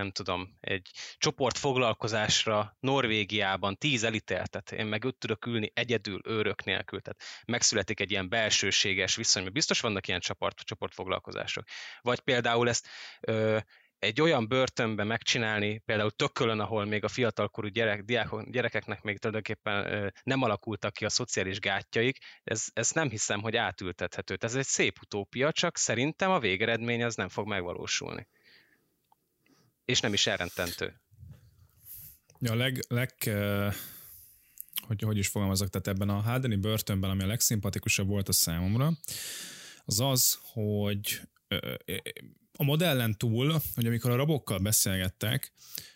nem tudom, egy csoportfoglalkozásra Norvégiában tíz elítéltet, én meg ott tudok ülni egyedül, őrök nélkül, tehát megszületik egy ilyen belsőséges viszony, mert biztos vannak ilyen csoport, csoportfoglalkozások. Vagy például ezt ö, egy olyan börtönben megcsinálni, például Tökölön, ahol még a fiatalkorú gyerek, diákok, gyerekeknek még tulajdonképpen ö, nem alakultak ki a szociális gátjaik, ez, ez nem hiszem, hogy átültethető. Ez egy szép utópia, csak szerintem a végeredmény az nem fog megvalósulni és nem is elrententő. Ja, a leg, leg hogy, hogy is fogalmazok, tehát ebben a Hádeni börtönben, ami a legszimpatikusabb volt a számomra, az az, hogy a modellen túl, hogy amikor a rabokkal beszélgettek,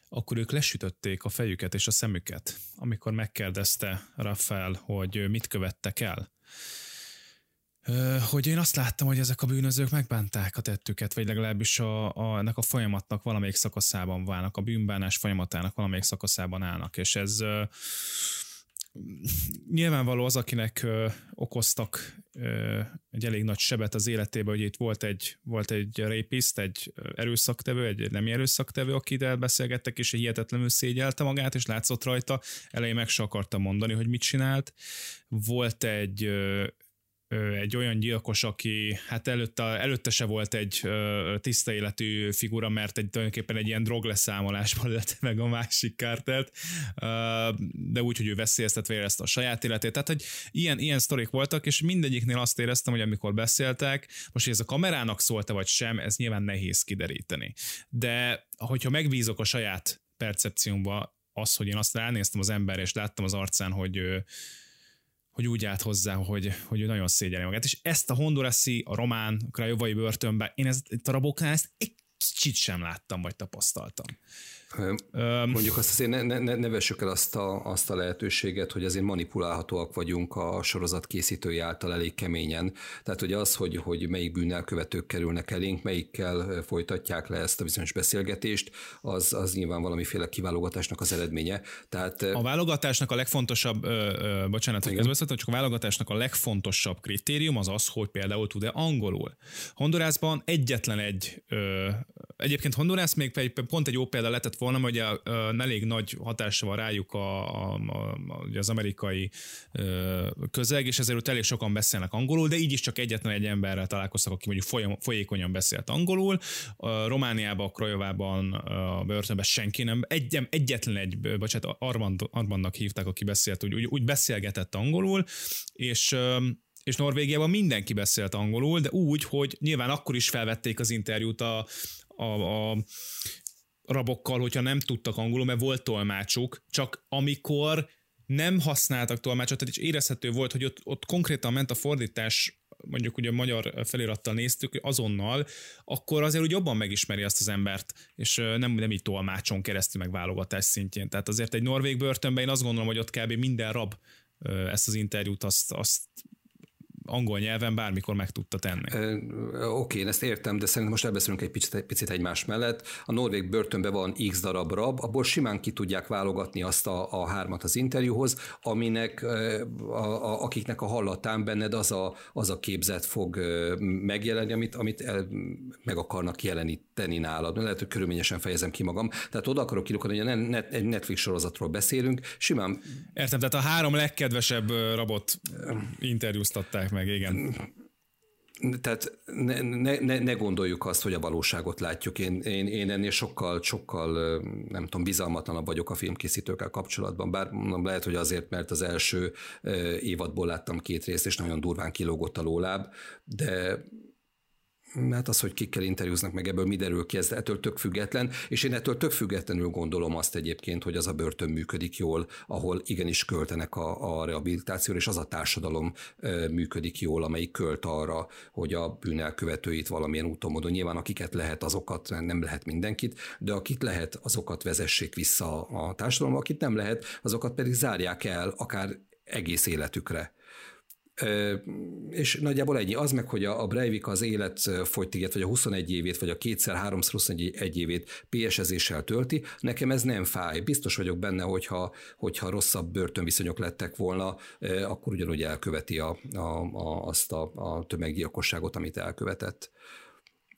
akkor ők lesütötték a fejüket és a szemüket, amikor megkérdezte Rafael, hogy mit követtek el hogy én azt láttam, hogy ezek a bűnözők megbánták a tettüket, vagy legalábbis a, a, ennek a folyamatnak valamelyik szakaszában válnak, a bűnbánás folyamatának valamelyik szakaszában állnak, és ez nyilvánvaló az, akinek uh, okoztak uh, egy elég nagy sebet az életébe, hogy itt volt egy, volt egy rapist, egy erőszaktevő, egy nem erőszaktevő, akivel beszélgettek, és hihetetlenül szégyelte magát, és látszott rajta, elején meg se akarta mondani, hogy mit csinált. Volt egy egy olyan gyilkos, aki hát előtte, előtte se volt egy ö, tiszta életű figura, mert egy, tulajdonképpen egy ilyen drogleszámolásban lett meg a másik kártelt, ö, de úgy, hogy ő veszélyeztetve érezte a saját életét. Tehát, hogy ilyen, ilyen sztorik voltak, és mindegyiknél azt éreztem, hogy amikor beszéltek, most, hogy ez a kamerának szólt vagy sem, ez nyilván nehéz kideríteni. De hogyha megbízok a saját percepciómba, az, hogy én azt elnéztem az ember, és láttam az arcán, hogy hogy úgy állt hozzá, hogy, hogy ő nagyon szégyeli magát. És ezt a hondurasi, a román, a jövői börtönben, én ezt, a raboknál ezt egy kicsit sem láttam, vagy tapasztaltam. Mondjuk azt azért ne, ne, ne vessük el azt a, azt a lehetőséget, hogy azért manipulálhatóak vagyunk a sorozat készítői által elég keményen. Tehát hogy az, hogy, hogy melyik bűnelkövetők kerülnek elénk, melyikkel folytatják le ezt a bizonyos beszélgetést, az, az nyilván valamiféle kiválogatásnak az eredménye. Tehát, a válogatásnak a legfontosabb, ö, ö, bocsánat, hogy közbeszéltem, csak a válogatásnak a legfontosabb kritérium az az, hogy például tud-e angolul. Hondurásban egyetlen egy, ö, egyébként Hondurász még pont egy jó példa lehetett volna, hogy a, elég nagy hatása van rájuk a, a, a, az amerikai közeg, és ezért elég sokan beszélnek angolul, de így is csak egyetlen egy emberrel találkoztak, aki mondjuk folyam, folyékonyan beszélt angolul. Romániában, Krajovában, a börtönben senki nem, egy, egyetlen egy, bocsánat, Armand, Armandnak hívták, aki beszélt, úgy, úgy, úgy beszélgetett angolul, és és Norvégiában mindenki beszélt angolul, de úgy, hogy nyilván akkor is felvették az interjút a, a, a rabokkal, hogyha nem tudtak angolul, mert volt tolmácsuk, csak amikor nem használtak tolmácsot, tehát is érezhető volt, hogy ott, ott konkrétan ment a fordítás, mondjuk ugye magyar felirattal néztük, azonnal, akkor azért úgy jobban megismeri azt az embert, és nem, nem így tolmácson keresztül meg válogatás szintjén. Tehát azért egy norvég börtönben én azt gondolom, hogy ott kb. minden rab ezt az interjút azt, azt angol nyelven bármikor meg tudta tenni. Oké, én ezt értem, de szerintem most elbeszélünk egy picit, egy picit egymás mellett. A norvég börtönben van x darab rab, abból simán ki tudják válogatni azt a, a hármat az interjúhoz, aminek, a, a, akiknek a hallatán benned az a, az a képzet fog megjelenni, amit, amit el, meg akarnak jeleníteni nálad. Lehet, hogy körülményesen fejezem ki magam. Tehát oda akarok kilukadni, hogy egy Netflix sorozatról beszélünk, simán... Értem, tehát a három legkedvesebb rabot interjúztatták meg, igen. Tehát ne, ne, ne, ne gondoljuk azt, hogy a valóságot látjuk. Én, én, én ennél sokkal, sokkal, nem tudom, bizalmatlanabb vagyok a filmkészítőkkel kapcsolatban, bár lehet, hogy azért, mert az első évadból láttam két részt, és nagyon durván kilógott a lóláb, de hát az, hogy kikkel interjúznak meg, ebből mi derül ki, ez ettől tök független, és én ettől tök függetlenül gondolom azt egyébként, hogy az a börtön működik jól, ahol igenis költenek a, a rehabilitációra, és az a társadalom működik jól, amelyik költ arra, hogy a bűnelkövetőit valamilyen úton módon, nyilván akiket lehet, azokat nem lehet mindenkit, de akit lehet, azokat vezessék vissza a társadalomba, akit nem lehet, azokat pedig zárják el akár egész életükre és nagyjából ennyi. Az meg, hogy a Breivik az élet fogytigét, vagy a 21 évét, vagy a kétszer, háromszor 21 évét PS-ezéssel tölti, nekem ez nem fáj. Biztos vagyok benne, hogyha, hogyha rosszabb börtönviszonyok lettek volna, akkor ugyanúgy elköveti a, a, a, azt a, a tömeggyilkosságot, amit elkövetett.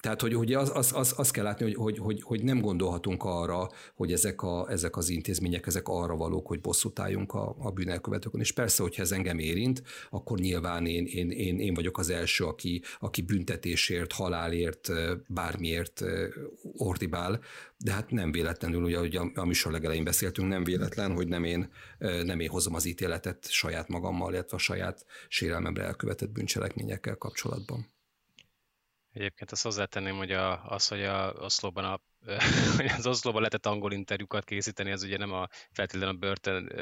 Tehát, hogy ugye az, az, az, az kell látni, hogy, hogy, hogy, hogy nem gondolhatunk arra, hogy ezek, a, ezek az intézmények, ezek arra valók, hogy bosszút álljunk a, a bűnelkövetőkön. És persze, hogyha ez engem érint, akkor nyilván én, én, én, én vagyok az első, aki, aki büntetésért, halálért, bármiért ordibál, de hát nem véletlenül, ugye, hogy a, a műsor legelején beszéltünk, nem véletlen, hogy nem én, nem én hozom az ítéletet saját magammal, illetve a saját sérelmemre elkövetett bűncselekményekkel kapcsolatban. Egyébként azt hozzátenném, hogy a, az, hogy a Oszlóban a [LAUGHS] hogy az Oszlóban lehetett angol interjúkat készíteni, ez ugye nem a feltétlenül a börtön,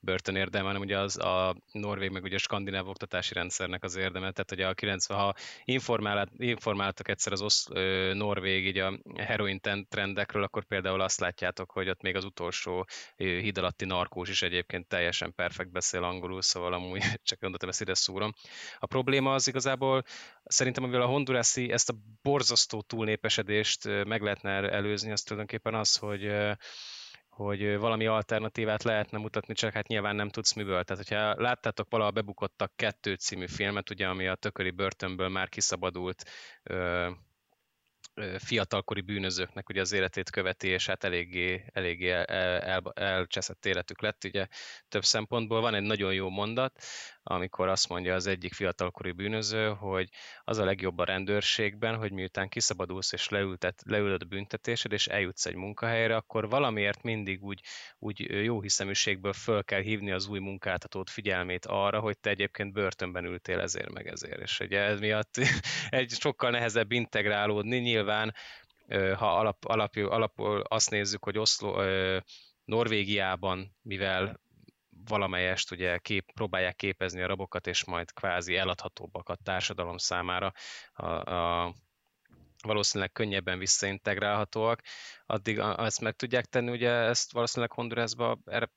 börtön érdeme, hanem ugye az a norvég, meg ugye a skandináv oktatási rendszernek az érdeme. Tehát, hogy a 90, ha informált, informáltak egyszer az osz, norvég így a heroin trendekről, akkor például azt látjátok, hogy ott még az utolsó híd alatti narkós is egyébként teljesen perfekt beszél angolul, szóval amúgy [LAUGHS] csak gondoltam, ezt ide szúrom. A probléma az igazából szerintem, amivel a hondurászi ezt a borzasztó túlnépesedést meg lehetne előzni, az tulajdonképpen az, hogy hogy valami alternatívát lehetne mutatni, csak hát nyilván nem tudsz miből. Tehát, hogyha láttátok valahol bebukottak kettő című filmet, ugye, ami a tököli börtönből már kiszabadult fiatalkori bűnözőknek ugye az életét követi, és hát eléggé, eléggé el, el, elcseszett életük lett. Ugye több szempontból van egy nagyon jó mondat, amikor azt mondja az egyik fiatalkori bűnöző, hogy az a legjobb a rendőrségben, hogy miután kiszabadulsz és leültet, leülöd a büntetésed, és eljutsz egy munkahelyre, akkor valamiért mindig úgy, úgy jó hiszeműségből föl kell hívni az új munkáltatót figyelmét arra, hogy te egyébként börtönben ültél ezért meg ezért. És ugye ez miatt [LAUGHS] egy sokkal nehezebb integrálódni, nyilván ha alap, alap, alapul azt nézzük, hogy Oszló, Norvégiában, mivel valamelyest ugye kép, próbálják képezni a rabokat, és majd kvázi eladhatóbbak a társadalom számára. A, a valószínűleg könnyebben visszaintegrálhatóak, addig ezt meg tudják tenni, ugye ezt valószínűleg Hondurasba erre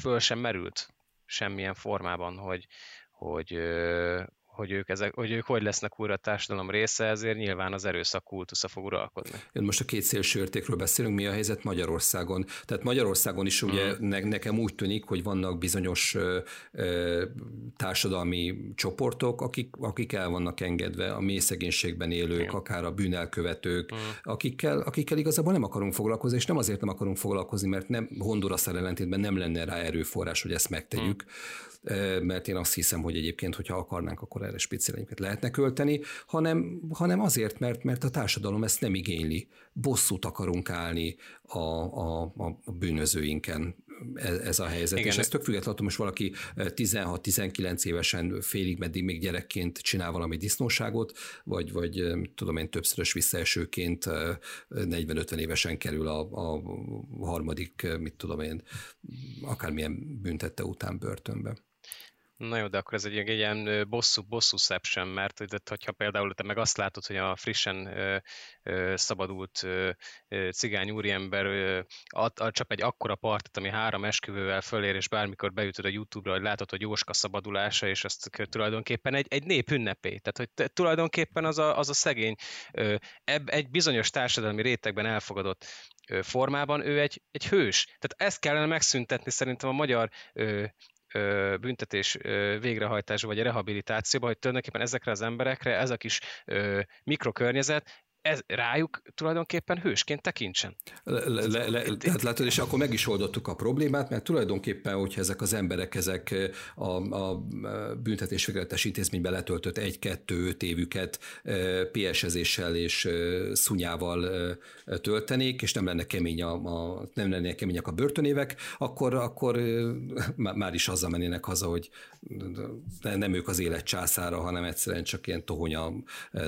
föl sem merült semmilyen formában, hogy, hogy, hogy ők, ezek, hogy ők hogy lesznek újra a társadalom része, ezért nyilván az erőszak kultusza fog uralkodni. Most a két szélső értékről beszélünk, mi a helyzet Magyarországon? Tehát Magyarországon is ugye mm. ne, nekem úgy tűnik, hogy vannak bizonyos ö, ö, társadalmi csoportok, akik, akik el vannak engedve, a mély szegénységben élők, Igen. akár a bűnelkövetők, mm. akikkel, akikkel igazából nem akarunk foglalkozni, és nem azért nem akarunk foglalkozni, mert nem Honduras ellentétben nem lenne rá erőforrás, hogy ezt megtegyük, mm mert én azt hiszem, hogy egyébként, hogyha akarnánk, akkor erre speciálinket lehetne költeni, hanem, hanem azért, mert, mert a társadalom ezt nem igényli. Bosszút akarunk állni a, a, a bűnözőinken ez, ez a helyzet. Igen. És ez tök függetlenül, most valaki 16-19 évesen félig meddig még gyerekként csinál valami disznóságot, vagy, vagy tudom én többszörös visszaesőként 40-50 évesen kerül a, a harmadik, mit tudom én, akármilyen büntette után börtönbe. Na jó, de akkor ez egy, egy ilyen bosszú, bosszú sem, mert hogyha például te meg azt látod, hogy a frissen ö, ö, szabadult ö, cigány úriember ö, ad, ad, csap egy akkora partit, ami három esküvővel fölér, és bármikor beütöd a YouTube-ra, hogy látod, hogy Jóska szabadulása, és ezt tulajdonképpen egy, egy nép ünnepé. Tehát, hogy te, tulajdonképpen az a, az a szegény, ö, ebb, egy bizonyos társadalmi rétegben elfogadott formában ő egy, egy hős. Tehát ezt kellene megszüntetni szerintem a magyar ö, büntetés végrehajtása vagy a rehabilitációba, hogy tulajdonképpen ezekre az emberekre ez a kis mikrokörnyezet ez rájuk tulajdonképpen hősként tekintsen. Le, le, le, tehát látod, és akkor meg is oldottuk a problémát, mert tulajdonképpen, hogyha ezek az emberek ezek a, a büntetés végletes intézményben letöltött egy-kettő-öt évüket PS-ezéssel és szunyával töltenék, és nem lenne kemény a, a, nem lenne kemények a börtönévek, akkor, akkor már is azzal mennének haza, hogy nem ők az élet császára, hanem egyszerűen csak ilyen tohonya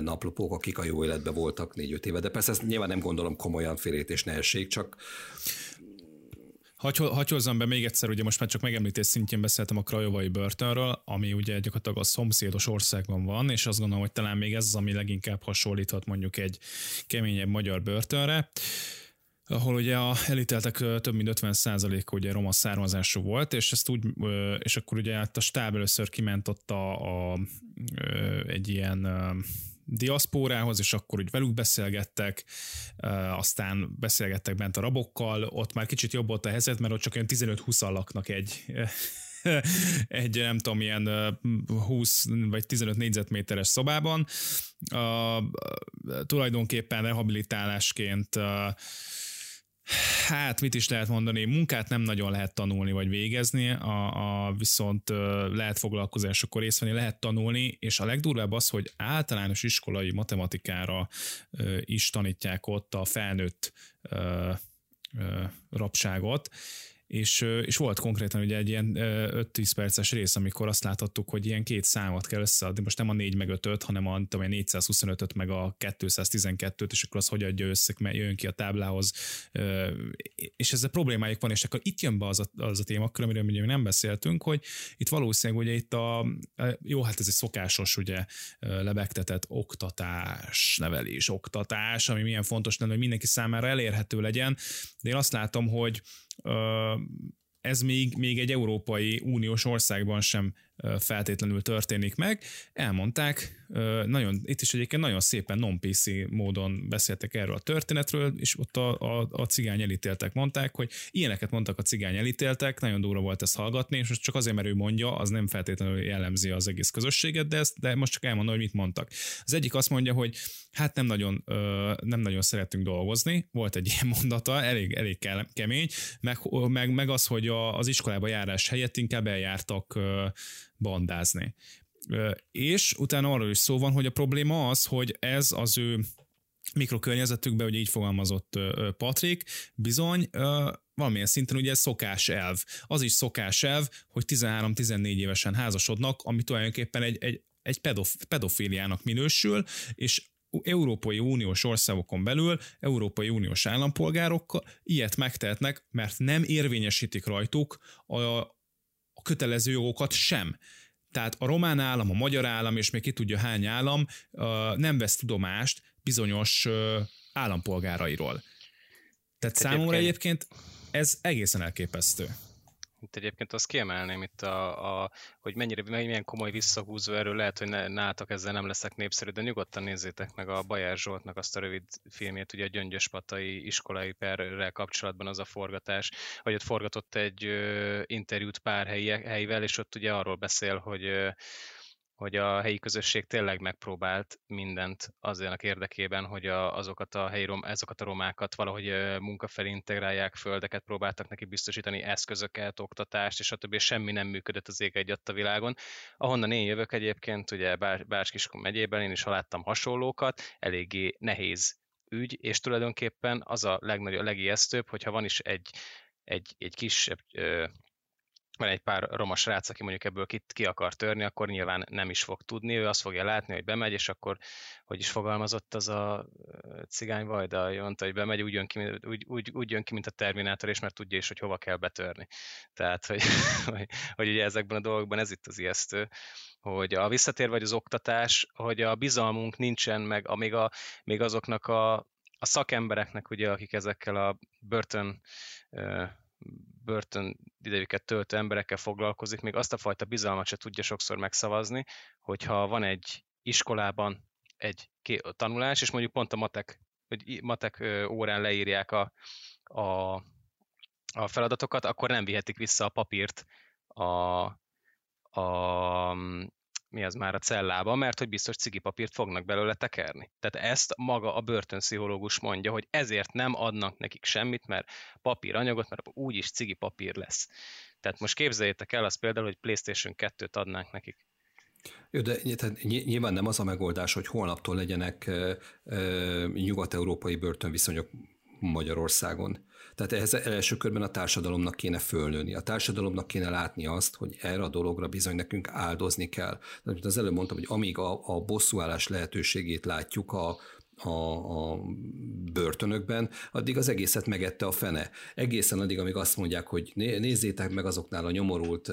naplopók, akik a jó életben voltak voltak négy-öt éve, de persze ezt nyilván nem gondolom komolyan félét nehesség, csak Hagy, hagy hozzam be még egyszer, ugye most már csak megemlítés szintjén beszéltem a Krajovai börtönről, ami ugye gyakorlatilag a szomszédos országban van, és azt gondolom, hogy talán még ez az, ami leginkább hasonlíthat mondjuk egy keményebb magyar börtönre ahol ugye a elítéltek több mint 50% ugye roma származású volt, és ezt úgy, és akkor ugye a stáb először kiment a, a, egy ilyen diaszpórához, és akkor úgy velük beszélgettek, aztán beszélgettek bent a rabokkal, ott már kicsit jobb volt a helyzet, mert ott csak olyan 15-20 laknak egy [LAUGHS] egy nem tudom, ilyen 20 vagy 15 négyzetméteres szobában. Uh, tulajdonképpen rehabilitálásként uh, Hát mit is lehet mondani, munkát nem nagyon lehet tanulni vagy végezni, a, a viszont lehet foglalkozásokor részt venni, lehet tanulni, és a legdurvább az, hogy általános iskolai matematikára is tanítják ott a felnőtt rabságot, és, és volt konkrétan ugye egy ilyen 5-10 perces rész, amikor azt láthattuk, hogy ilyen két számot kell összeadni, most nem a 4 meg 5 hanem a, tudom, 425-öt meg a 212-t, és akkor az hogy adja össze, mert jön ki a táblához, és ezzel problémájuk van, és akkor itt jön be az a, az a témakör, amiről ugye nem beszéltünk, hogy itt valószínűleg ugye itt a, jó, hát ez egy szokásos ugye lebegtetett oktatás, nevelés, oktatás, ami milyen fontos lenne, hogy mindenki számára elérhető legyen, de én azt látom, hogy ez még, még egy Európai Uniós országban sem feltétlenül történik meg. Elmondták, nagyon, itt is egyébként nagyon szépen non-PC módon beszéltek erről a történetről, és ott a, a, a cigány elítéltek mondták, hogy ilyeneket mondtak a cigány elítéltek, nagyon durva volt ezt hallgatni, és most csak azért, mert ő mondja, az nem feltétlenül jellemzi az egész közösséget, de, ezt, de most csak elmondom, hogy mit mondtak. Az egyik azt mondja, hogy hát nem nagyon, nem nagyon szeretünk dolgozni, volt egy ilyen mondata, elég, elég kemény, meg, meg, meg az, hogy a, az iskolába járás helyett inkább eljártak bandázni. És utána arról is szó van, hogy a probléma az, hogy ez az ő mikrokörnyezetükben, ugye így fogalmazott Patrik, bizony valamilyen szinten ugye szokás elv. Az is szokás elv, hogy 13-14 évesen házasodnak, ami tulajdonképpen egy, egy, egy pedof, minősül, és Európai Uniós országokon belül Európai Uniós állampolgárok ilyet megtehetnek, mert nem érvényesítik rajtuk a, a kötelező jogokat sem. Tehát a román állam, a magyar állam, és még ki tudja hány állam nem vesz tudomást bizonyos állampolgárairól. Tehát Te számomra egyébként ez egészen elképesztő. Itt egyébként azt kiemelném itt, a, a, hogy mennyire, milyen komoly visszahúzó erről lehet, hogy ne, nátok ezzel nem leszek népszerű, de nyugodtan nézzétek meg a Bajár Zsoltnak azt a rövid filmét, ugye a Gyöngyöspatai iskolai perrel kapcsolatban az a forgatás, hogy ott forgatott egy ö, interjút pár helyi, helyivel, és ott ugye arról beszél, hogy ö, hogy a helyi közösség tényleg megpróbált mindent azért érdekében, hogy a, azokat a helyi rom, azokat a romákat valahogy munkafelé integrálják, földeket próbáltak neki biztosítani, eszközöket, oktatást, és a többi, semmi nem működött az ég egy a világon. Ahonnan én jövök egyébként, ugye Bárskiskun megyében, én is láttam hasonlókat, eléggé nehéz ügy, és tulajdonképpen az a legnagyobb, legijesztőbb, hogyha van is egy, egy, egy kisebb van egy pár roma srác, aki mondjuk ebből ki, ki akar törni, akkor nyilván nem is fog tudni, ő azt fogja látni, hogy bemegy, és akkor, hogy is fogalmazott az a cigány Vajda, mondta, hogy bemegy, úgy jön, ki, úgy, úgy, úgy jön ki, mint a Terminátor, és mert tudja is, hogy hova kell betörni. Tehát, hogy, [LAUGHS] hogy, hogy ugye ezekben a dolgokban ez itt az ijesztő, hogy a visszatér vagy az oktatás, hogy a bizalmunk nincsen, meg a, még, a, még azoknak a, a szakembereknek, ugye, akik ezekkel a börtön börtön idejüket töltő emberekkel foglalkozik, még azt a fajta bizalmat se tudja sokszor megszavazni, hogyha van egy iskolában egy tanulás, és mondjuk pont a matek, hogy matek órán leírják a, a, a feladatokat, akkor nem vihetik vissza a papírt a, a mi az már a cellába, mert hogy biztos cigipapírt fognak belőle tekerni. Tehát ezt maga a börtönpszichológus mondja, hogy ezért nem adnak nekik semmit, mert papíranyagot, mert úgyis cigipapír lesz. Tehát most képzeljétek el azt például, hogy PlayStation 2-t adnánk nekik. Jó, de nyilván nem az a megoldás, hogy holnaptól legyenek nyugat-európai börtönviszonyok Magyarországon. Tehát ehhez első körben a társadalomnak kéne fölnőni. A társadalomnak kéne látni azt, hogy erre a dologra bizony nekünk áldozni kell. Tehát az előbb mondtam, hogy amíg a, a bosszúállás lehetőségét látjuk a, a, a börtönökben, addig az egészet megette a fene. Egészen addig, amíg azt mondják, hogy nézzétek meg azoknál a nyomorult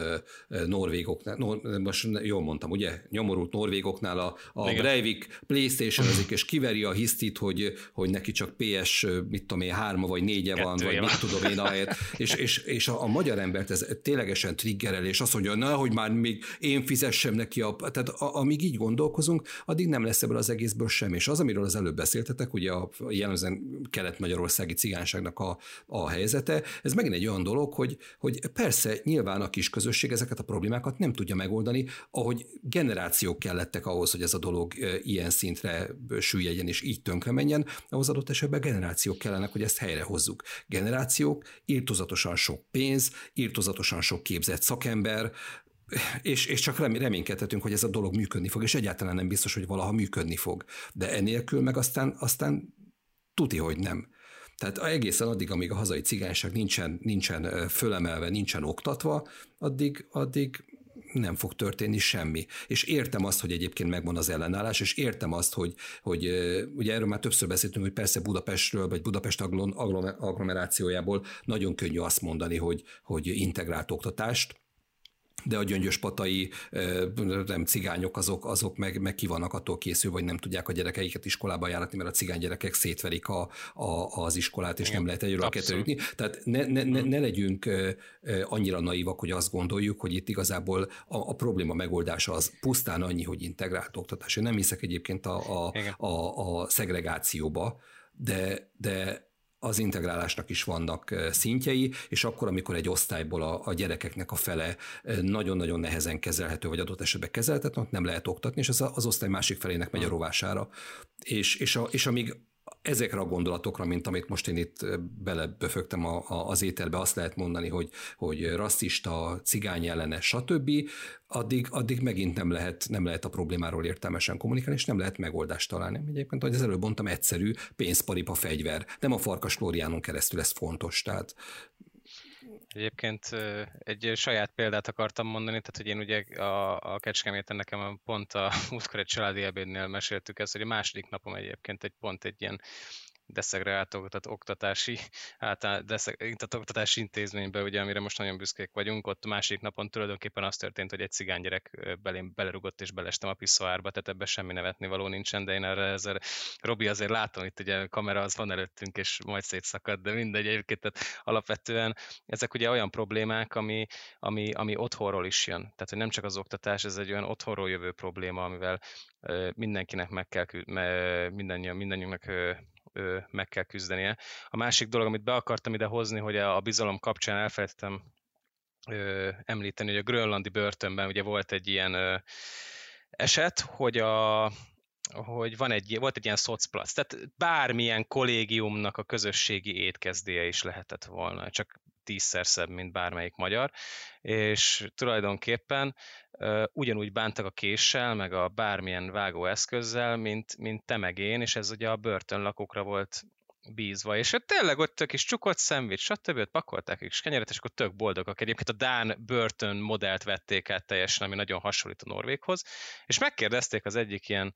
norvégoknál, nor, most jól mondtam, ugye? Nyomorult norvégoknál a, a Breivik playstation ezik, és kiveri a hisztit, hogy, hogy neki csak PS, mit tudom én, hárma vagy négye Kettője van, vagy mit tudom én, ahelyett. és, és, és a, a magyar embert ez ténylegesen triggerel, és azt mondja, na, hogy már még én fizessem neki, a, tehát a, amíg így gondolkozunk, addig nem lesz ebből az egészből sem. És az, amiről az előbb beszéltetek, ugye a jellemzően kelet-magyarországi cigányságnak a, a helyzete, ez megint egy olyan dolog, hogy, hogy persze nyilván a kis közösség ezeket a problémákat nem tudja megoldani, ahogy generációk kellettek ahhoz, hogy ez a dolog ilyen szintre süllyedjen és így tönkre menjen, ahhoz adott esetben generációk kellenek, hogy ezt helyre hozzuk. Generációk, írtozatosan sok pénz, írtozatosan sok képzett szakember, és, és csak reménykedhetünk, hogy ez a dolog működni fog, és egyáltalán nem biztos, hogy valaha működni fog. De enélkül meg aztán, aztán tuti, hogy nem. Tehát egészen addig, amíg a hazai cigányság nincsen, nincsen fölemelve, nincsen oktatva, addig, addig nem fog történni semmi. És értem azt, hogy egyébként megvan az ellenállás, és értem azt, hogy, hogy ugye erről már többször beszéltünk, hogy persze Budapestről, vagy Budapest agglomerációjából nagyon könnyű azt mondani, hogy, hogy integrált oktatást, de a gyöngyöspatai nem cigányok, azok, azok meg, meg ki vannak attól készül, vagy nem tudják a gyerekeiket iskolába járatni, mert a cigány gyerekek szétverik a, a, az iskolát, és Igen, nem lehet egyről a kettőre jutni. Tehát ne, ne, ne, ne legyünk annyira naívak, hogy azt gondoljuk, hogy itt igazából a, a probléma megoldása az pusztán annyi, hogy integrált oktatás. Én nem hiszek egyébként a, a, a, a szegregációba, de, de az integrálásnak is vannak szintjei, és akkor, amikor egy osztályból a, a gyerekeknek a fele nagyon-nagyon nehezen kezelhető, vagy adott esetben kezelhetetlen, nem lehet oktatni, és az, az osztály másik felének megy a rovására. És, és, a, és amíg ezekre a gondolatokra, mint amit most én itt beleböfögtem a, a, az ételbe, azt lehet mondani, hogy, hogy rasszista, cigány ellenes, stb., addig, addig megint nem lehet, nem lehet a problémáról értelmesen kommunikálni, és nem lehet megoldást találni. Egyébként, ahogy az előbb mondtam, egyszerű pénzparipa fegyver. Nem a farkas Flóriánon keresztül ez fontos. Tehát Egyébként egy saját példát akartam mondani, tehát hogy én ugye a, a Kecskeméten nekem pont a [LAUGHS] múltkor egy családi ebédnél meséltük ezt, hogy a második napom egyébként egy pont egy ilyen deszegreált oktatási, [LAUGHS] általán deszegreált oktatási intézménybe, ugye, amire most nagyon büszkék vagyunk, ott másik napon tulajdonképpen az történt, hogy egy cigánygyerek belém belerugott és belestem a piszoárba, tehát ebben semmi nevetni való nincsen, de én erre ezzel, Robi azért látom, itt ugye kamera az van előttünk, és majd szétszakad, de mindegy, egyébként tehát alapvetően ezek ugye olyan problémák, ami, ami, ami otthonról is jön. Tehát, hogy nem csak az oktatás, ez egy olyan otthonról jövő probléma, amivel mindenkinek meg kell, mindannyian, mindannyiunknak meg kell küzdenie. A másik dolog, amit be akartam ide hozni, hogy a bizalom kapcsán elfelejtettem említeni, hogy a grönlandi börtönben ugye volt egy ilyen eset, hogy a, hogy van egy, volt egy ilyen szocplac, tehát bármilyen kollégiumnak a közösségi étkezdéje is lehetett volna, csak tízszer szebb, mint bármelyik magyar, és tulajdonképpen ugyanúgy bántak a késsel, meg a bármilyen vágóeszközzel, mint, mint te meg én, és ez ugye a börtönlakókra volt bízva, és tényleg ott tök is csukott szendvics, stb. ott pakolták és kenyeret, és akkor tök boldogak. Egyébként a Dán börtön modellt vették át teljesen, ami nagyon hasonlít a Norvéghoz, és megkérdezték az egyik ilyen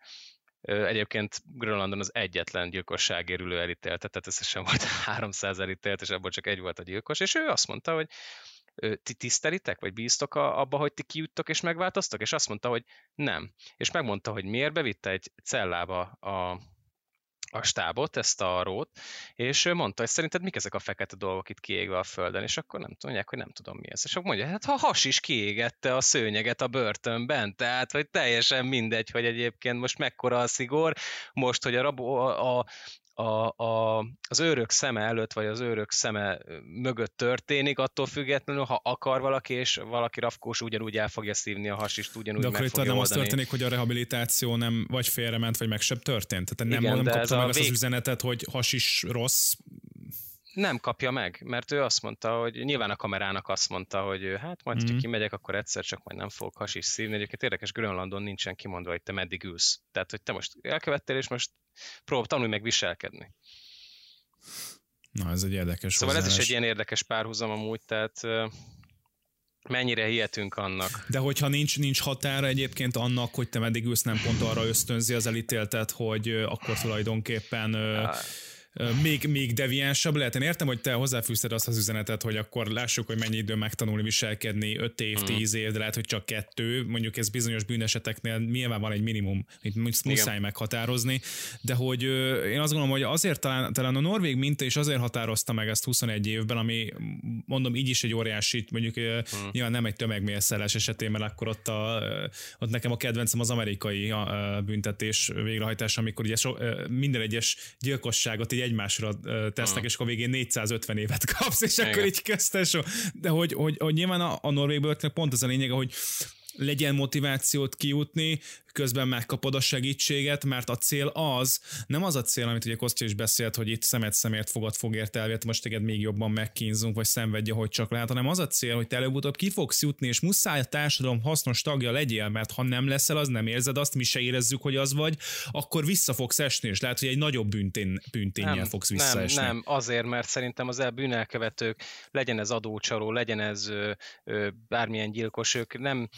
Egyébként Grönlandon az egyetlen gyilkosságérülő elítéltet, tehát összesen volt [LAUGHS] 300 elítélt, és abból csak egy volt a gyilkos, és ő azt mondta, hogy ti tisztelitek, vagy bíztok abba, hogy ti kijuttok és megváltoztok? És azt mondta, hogy nem. És megmondta, hogy miért bevitte egy cellába a, a stábot, ezt a rót, és mondta, hogy szerinted mik ezek a fekete dolgok itt kiégve a földön, és akkor nem tudják, hogy nem tudom mi ez. És akkor mondja, hát ha has is kiégette a szőnyeget a börtönben, tehát hogy teljesen mindegy, hogy egyébként most mekkora a szigor, most, hogy a, rabo, a, a a, a, az őrök szeme előtt, vagy az őrök szeme mögött történik, attól függetlenül, ha akar valaki, és valaki rafkós, ugyanúgy el fogja szívni a hasist, ugyanúgy De akkor itt nem oldani. az történik, hogy a rehabilitáció nem vagy félrement, vagy meg sem történt? Tehát nem, Igen, nem kapta meg vég... az üzenetet, hogy hasis rossz, nem kapja meg, mert ő azt mondta, hogy nyilván a kamerának azt mondta, hogy hát majd, mm. kimegyek, akkor egyszer csak majd nem fogok hasis szívni. Egyébként érdekes, Grönlandon nincsen kimondva, hogy te meddig ülsz. Tehát, hogy te most elkövettél, és most prób, tanulj meg viselkedni. Na, ez egy érdekes Szóval hozzáállás. ez is egy ilyen érdekes párhuzam amúgy, tehát mennyire hihetünk annak. De hogyha nincs, nincs határa egyébként annak, hogy te meddig ülsz, nem pont arra ösztönzi az elítéltet, hogy akkor tulajdonképpen... Á még, még deviánsabb lehet. Én értem, hogy te hozzáfűzted azt az üzenetet, hogy akkor lássuk, hogy mennyi idő megtanulni viselkedni, 5 év, 10 mm. év, de lehet, hogy csak kettő. Mondjuk ez bizonyos bűneseteknél nyilván van egy minimum, amit muszáj Igen. meghatározni, de hogy én azt gondolom, hogy azért talán, talán a Norvég minta is azért határozta meg ezt 21 évben, ami mondom így is egy óriási, mondjuk mm. nyilván nem egy tömegmérszeres esetén, mert akkor ott, a, ott nekem a kedvencem az amerikai büntetés végrehajtás, amikor ugye so, minden egyes gyilkosságot így így egymásra tesznek, uh. és akkor végén 450 évet kapsz, és Igen. akkor így köztes. De hogy, hogy, hogy nyilván a, a norvég pont az a lényege, hogy legyen motivációt kijutni, közben megkapod a segítséget, mert a cél az, nem az a cél, amit ugye Kostya is beszélt, hogy itt szemet szemért fogad fogért elvért, most téged még jobban megkínzunk, vagy szenvedje, hogy csak lehet, hanem az a cél, hogy te előbb-utóbb ki fogsz jutni, és muszáj a társadalom hasznos tagja legyél, mert ha nem leszel, az nem érzed azt, mi se érezzük, hogy az vagy, akkor vissza fogsz esni, és lehet, hogy egy nagyobb büntén, bünténnyel fogsz visszaesni. Nem, nem, azért, mert szerintem az elbűnelkövetők, legyen ez adócsaló, legyen ez ö, ö, bármilyen gyilkos, ők nem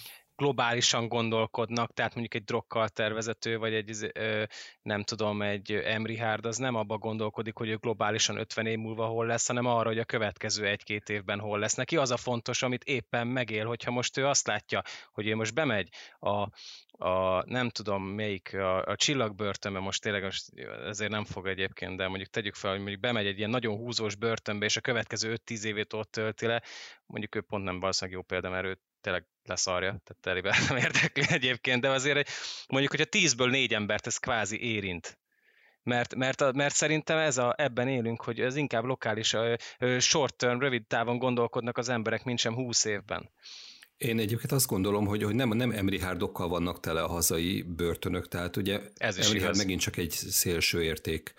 globálisan gondolkodnak, tehát mondjuk egy drokkal tervezető, vagy egy, nem tudom, egy Emri Hard, az nem abba gondolkodik, hogy ő globálisan 50 év múlva hol lesz, hanem arra, hogy a következő egy-két évben hol lesz. Neki az a fontos, amit éppen megél, hogyha most ő azt látja, hogy ő most bemegy a, a nem tudom melyik, a, a csillagbörtönbe, most tényleg most ezért nem fog egyébként, de mondjuk tegyük fel, hogy mondjuk bemegy egy ilyen nagyon húzós börtönbe, és a következő 5-10 évét ott tölti le, mondjuk ő pont nem valószínűleg jó példa, mert tényleg leszarja, tehát telébe [LAUGHS] nem érdekli egyébként, de azért mondjuk, hogyha tízből négy embert ez kvázi érint, mert, mert, mert szerintem ez a, ebben élünk, hogy ez inkább lokális, short term, rövid távon gondolkodnak az emberek, mint sem húsz évben. Én egyébként azt gondolom, hogy, hogy nem, nem Emri Hárdokkal vannak tele a hazai börtönök, tehát ugye ez Emri Hárd megint csak egy szélső érték.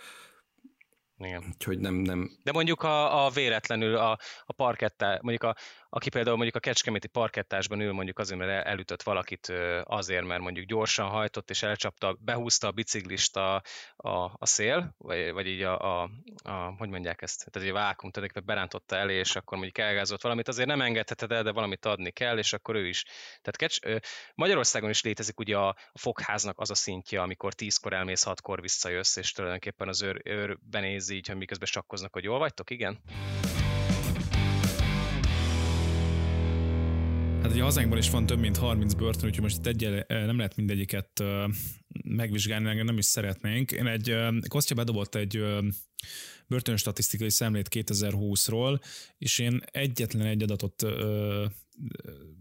Igen. Úgyhogy nem, nem... De mondjuk a, a véletlenül a, a parkettá, mondjuk a, aki például mondjuk a kecskeméti parkettásban ül mondjuk azért, mert elütött valakit azért, mert mondjuk gyorsan hajtott és elcsapta, behúzta a biciklista a, a szél, vagy, vagy így a, a, a, hogy mondják ezt, tehát egy vákum, tehát berántotta elé, és akkor mondjuk elgázolt valamit, azért nem engedheted el, de valamit adni kell, és akkor ő is. Tehát kecs, Magyarországon is létezik ugye a, fogháznak az a szintje, amikor tízkor elmész, hatkor visszajössz, és tulajdonképpen az őr, őrben néz így, miközben sakkoznak, hogy jól vagytok, igen? Hát ugye hazánkban is van több mint 30 börtön, úgyhogy most itt egyel nem lehet mindegyiket megvizsgálni, engem nem is szeretnénk. Én egy, Kostya bedobott egy börtön statisztikai szemlét 2020-ról, és én egyetlen egy adatot ö,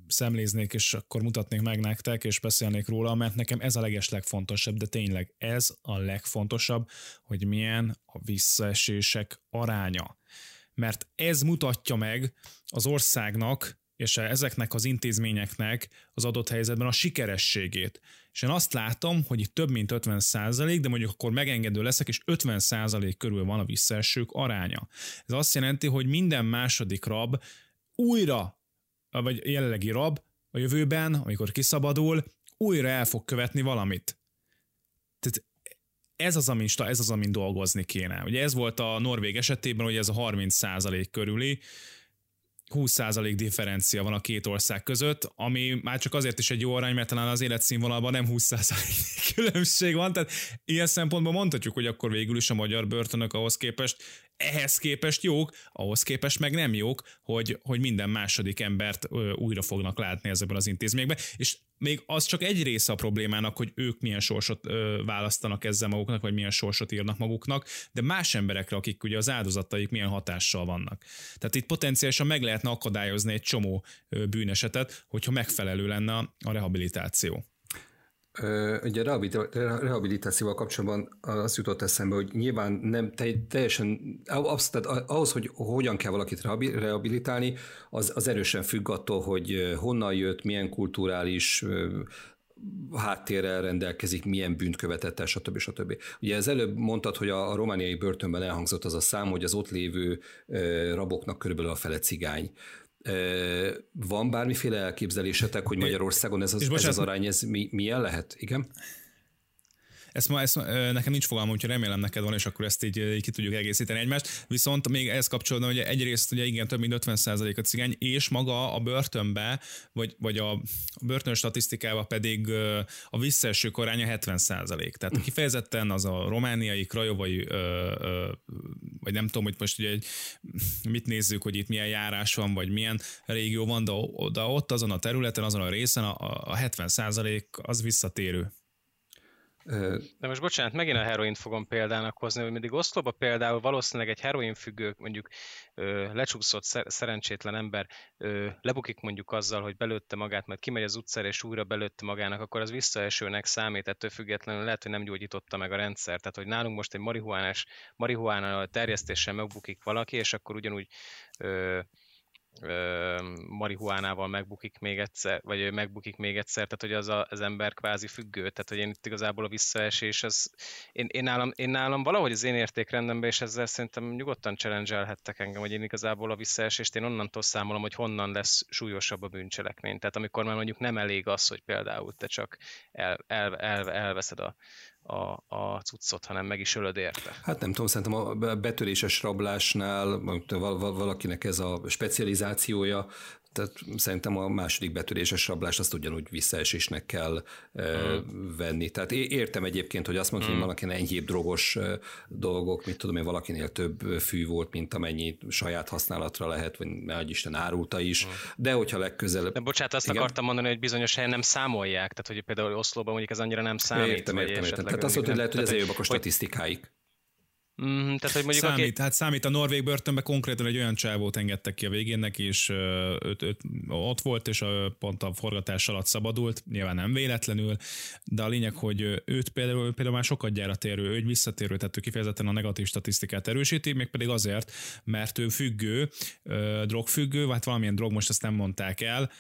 szemléznék, és akkor mutatnék meg nektek, és beszélnék róla, mert nekem ez a leges legfontosabb, de tényleg ez a legfontosabb, hogy milyen a visszaesések aránya. Mert ez mutatja meg az országnak, és ezeknek az intézményeknek az adott helyzetben a sikerességét. És én azt látom, hogy itt több mint 50 százalék, de mondjuk akkor megengedő leszek, és 50 százalék körül van a visszaesők aránya. Ez azt jelenti, hogy minden második rab újra, vagy jelenlegi rab a jövőben, amikor kiszabadul, újra el fog követni valamit. Tehát ez az, amin, ez az, amin dolgozni kéne. Ugye ez volt a Norvég esetében, hogy ez a 30 százalék körüli, 20% differencia van a két ország között, ami már csak azért is egy jó arány, mert talán az életszínvonalban nem 20% [LAUGHS] különbség van, tehát ilyen szempontból mondhatjuk, hogy akkor végül is a magyar börtönök ahhoz képest ehhez képest jók, ahhoz képest meg nem jók, hogy, hogy minden második embert újra fognak látni ezekben az intézményekben, és még az csak egy része a problémának, hogy ők milyen sorsot ö, választanak ezzel maguknak, vagy milyen sorsot írnak maguknak, de más emberekre, akik ugye az áldozataik milyen hatással vannak. Tehát itt potenciálisan meg lehetne akadályozni egy csomó ö, bűnesetet, hogyha megfelelő lenne a rehabilitáció. Ugye a rehabilitációval kapcsolatban az jutott eszembe, hogy nyilván nem teljesen, tehát ahhoz, hogy hogyan kell valakit rehabilitálni, az, az erősen függ attól, hogy honnan jött, milyen kulturális háttérrel rendelkezik, milyen bűnt követett el, stb. stb. Ugye ez előbb mondtad, hogy a romániai börtönben elhangzott az a szám, hogy az ott lévő raboknak körülbelül a fele cigány. Van bármiféle elképzelésetek, hogy Magyarországon ez az, ez az arány, ez mi, milyen lehet? Igen? Ezt ma, ezt, nekem nincs fogalmam, úgyhogy remélem neked van, és akkor ezt így, így ki tudjuk egészíteni egymást. Viszont még ehhez kapcsolódva, hogy egyrészt ugye igen, több mint 50% a cigány, és maga a börtönbe, vagy, vagy a, börtön statisztikában pedig a visszaeső koránya 70%. Tehát kifejezetten az a romániai, krajovai, vagy nem tudom, hogy most ugye mit nézzük, hogy itt milyen járás van, vagy milyen régió van, de, de ott azon a területen, azon a részen a, a 70% az visszatérő. De most bocsánat, megint a heroint fogom példának hozni, hogy mindig Oszlóba például valószínűleg egy heroin függő, mondjuk lecsúszott szerencsétlen ember lebukik mondjuk azzal, hogy belőtte magát, majd kimegy az utcára és újra belőtte magának, akkor az visszaesőnek számít, ettől függetlenül lehet, hogy nem gyógyította meg a rendszer. Tehát, hogy nálunk most egy marihuánás, marihuána terjesztéssel megbukik valaki, és akkor ugyanúgy marihuánával megbukik még egyszer, vagy megbukik még egyszer, tehát hogy az a, az ember kvázi függő, tehát hogy én itt igazából a visszaesés, az, én, én, nálam, én nálam valahogy az én értékrendemben, és ezzel szerintem nyugodtan challenge engem, hogy én igazából a visszaesést én onnantól számolom, hogy honnan lesz súlyosabb a bűncselekmény. Tehát amikor már mondjuk nem elég az, hogy például te csak el, el, el, elveszed a, a, a cuccot, hanem meg is ölöd érte. Hát nem tudom, szerintem a betöréses rablásnál valakinek ez a specializációja, tehát szerintem a második betöréses rablást azt ugyanúgy visszaesésnek kell uh, venni. Tehát értem egyébként, hogy azt mondta, mm. hogy valakinek enyhébb drogos dolgok, mit tudom én, valakinél több fű volt, mint amennyi saját használatra lehet, vagy mert Isten árulta is, mm. de hogyha legközelebb... De bocsánat, azt igen? akartam mondani, hogy bizonyos helyen nem számolják, tehát hogy például Oszlóban mondjuk ez annyira nem számít. Értem, értem, értem. Tehát azt mondta, hogy lehet, hogy ezért jobbak a statisztikáik. Mm, tehát, hogy mondjuk számít, aki... hát számít a Norvég börtönbe konkrétan egy olyan csávót engedtek ki a végénnek, és öt, öt, ott volt, és a, pont a forgatás alatt szabadult, nyilván nem véletlenül, de a lényeg, hogy őt például, például már sokat gyára térő, ő egy visszatérő, tehát ő kifejezetten a negatív statisztikát erősíti, még pedig azért, mert ő függő, drogfüggő, vagy hát valamilyen drog, most ezt nem mondták el,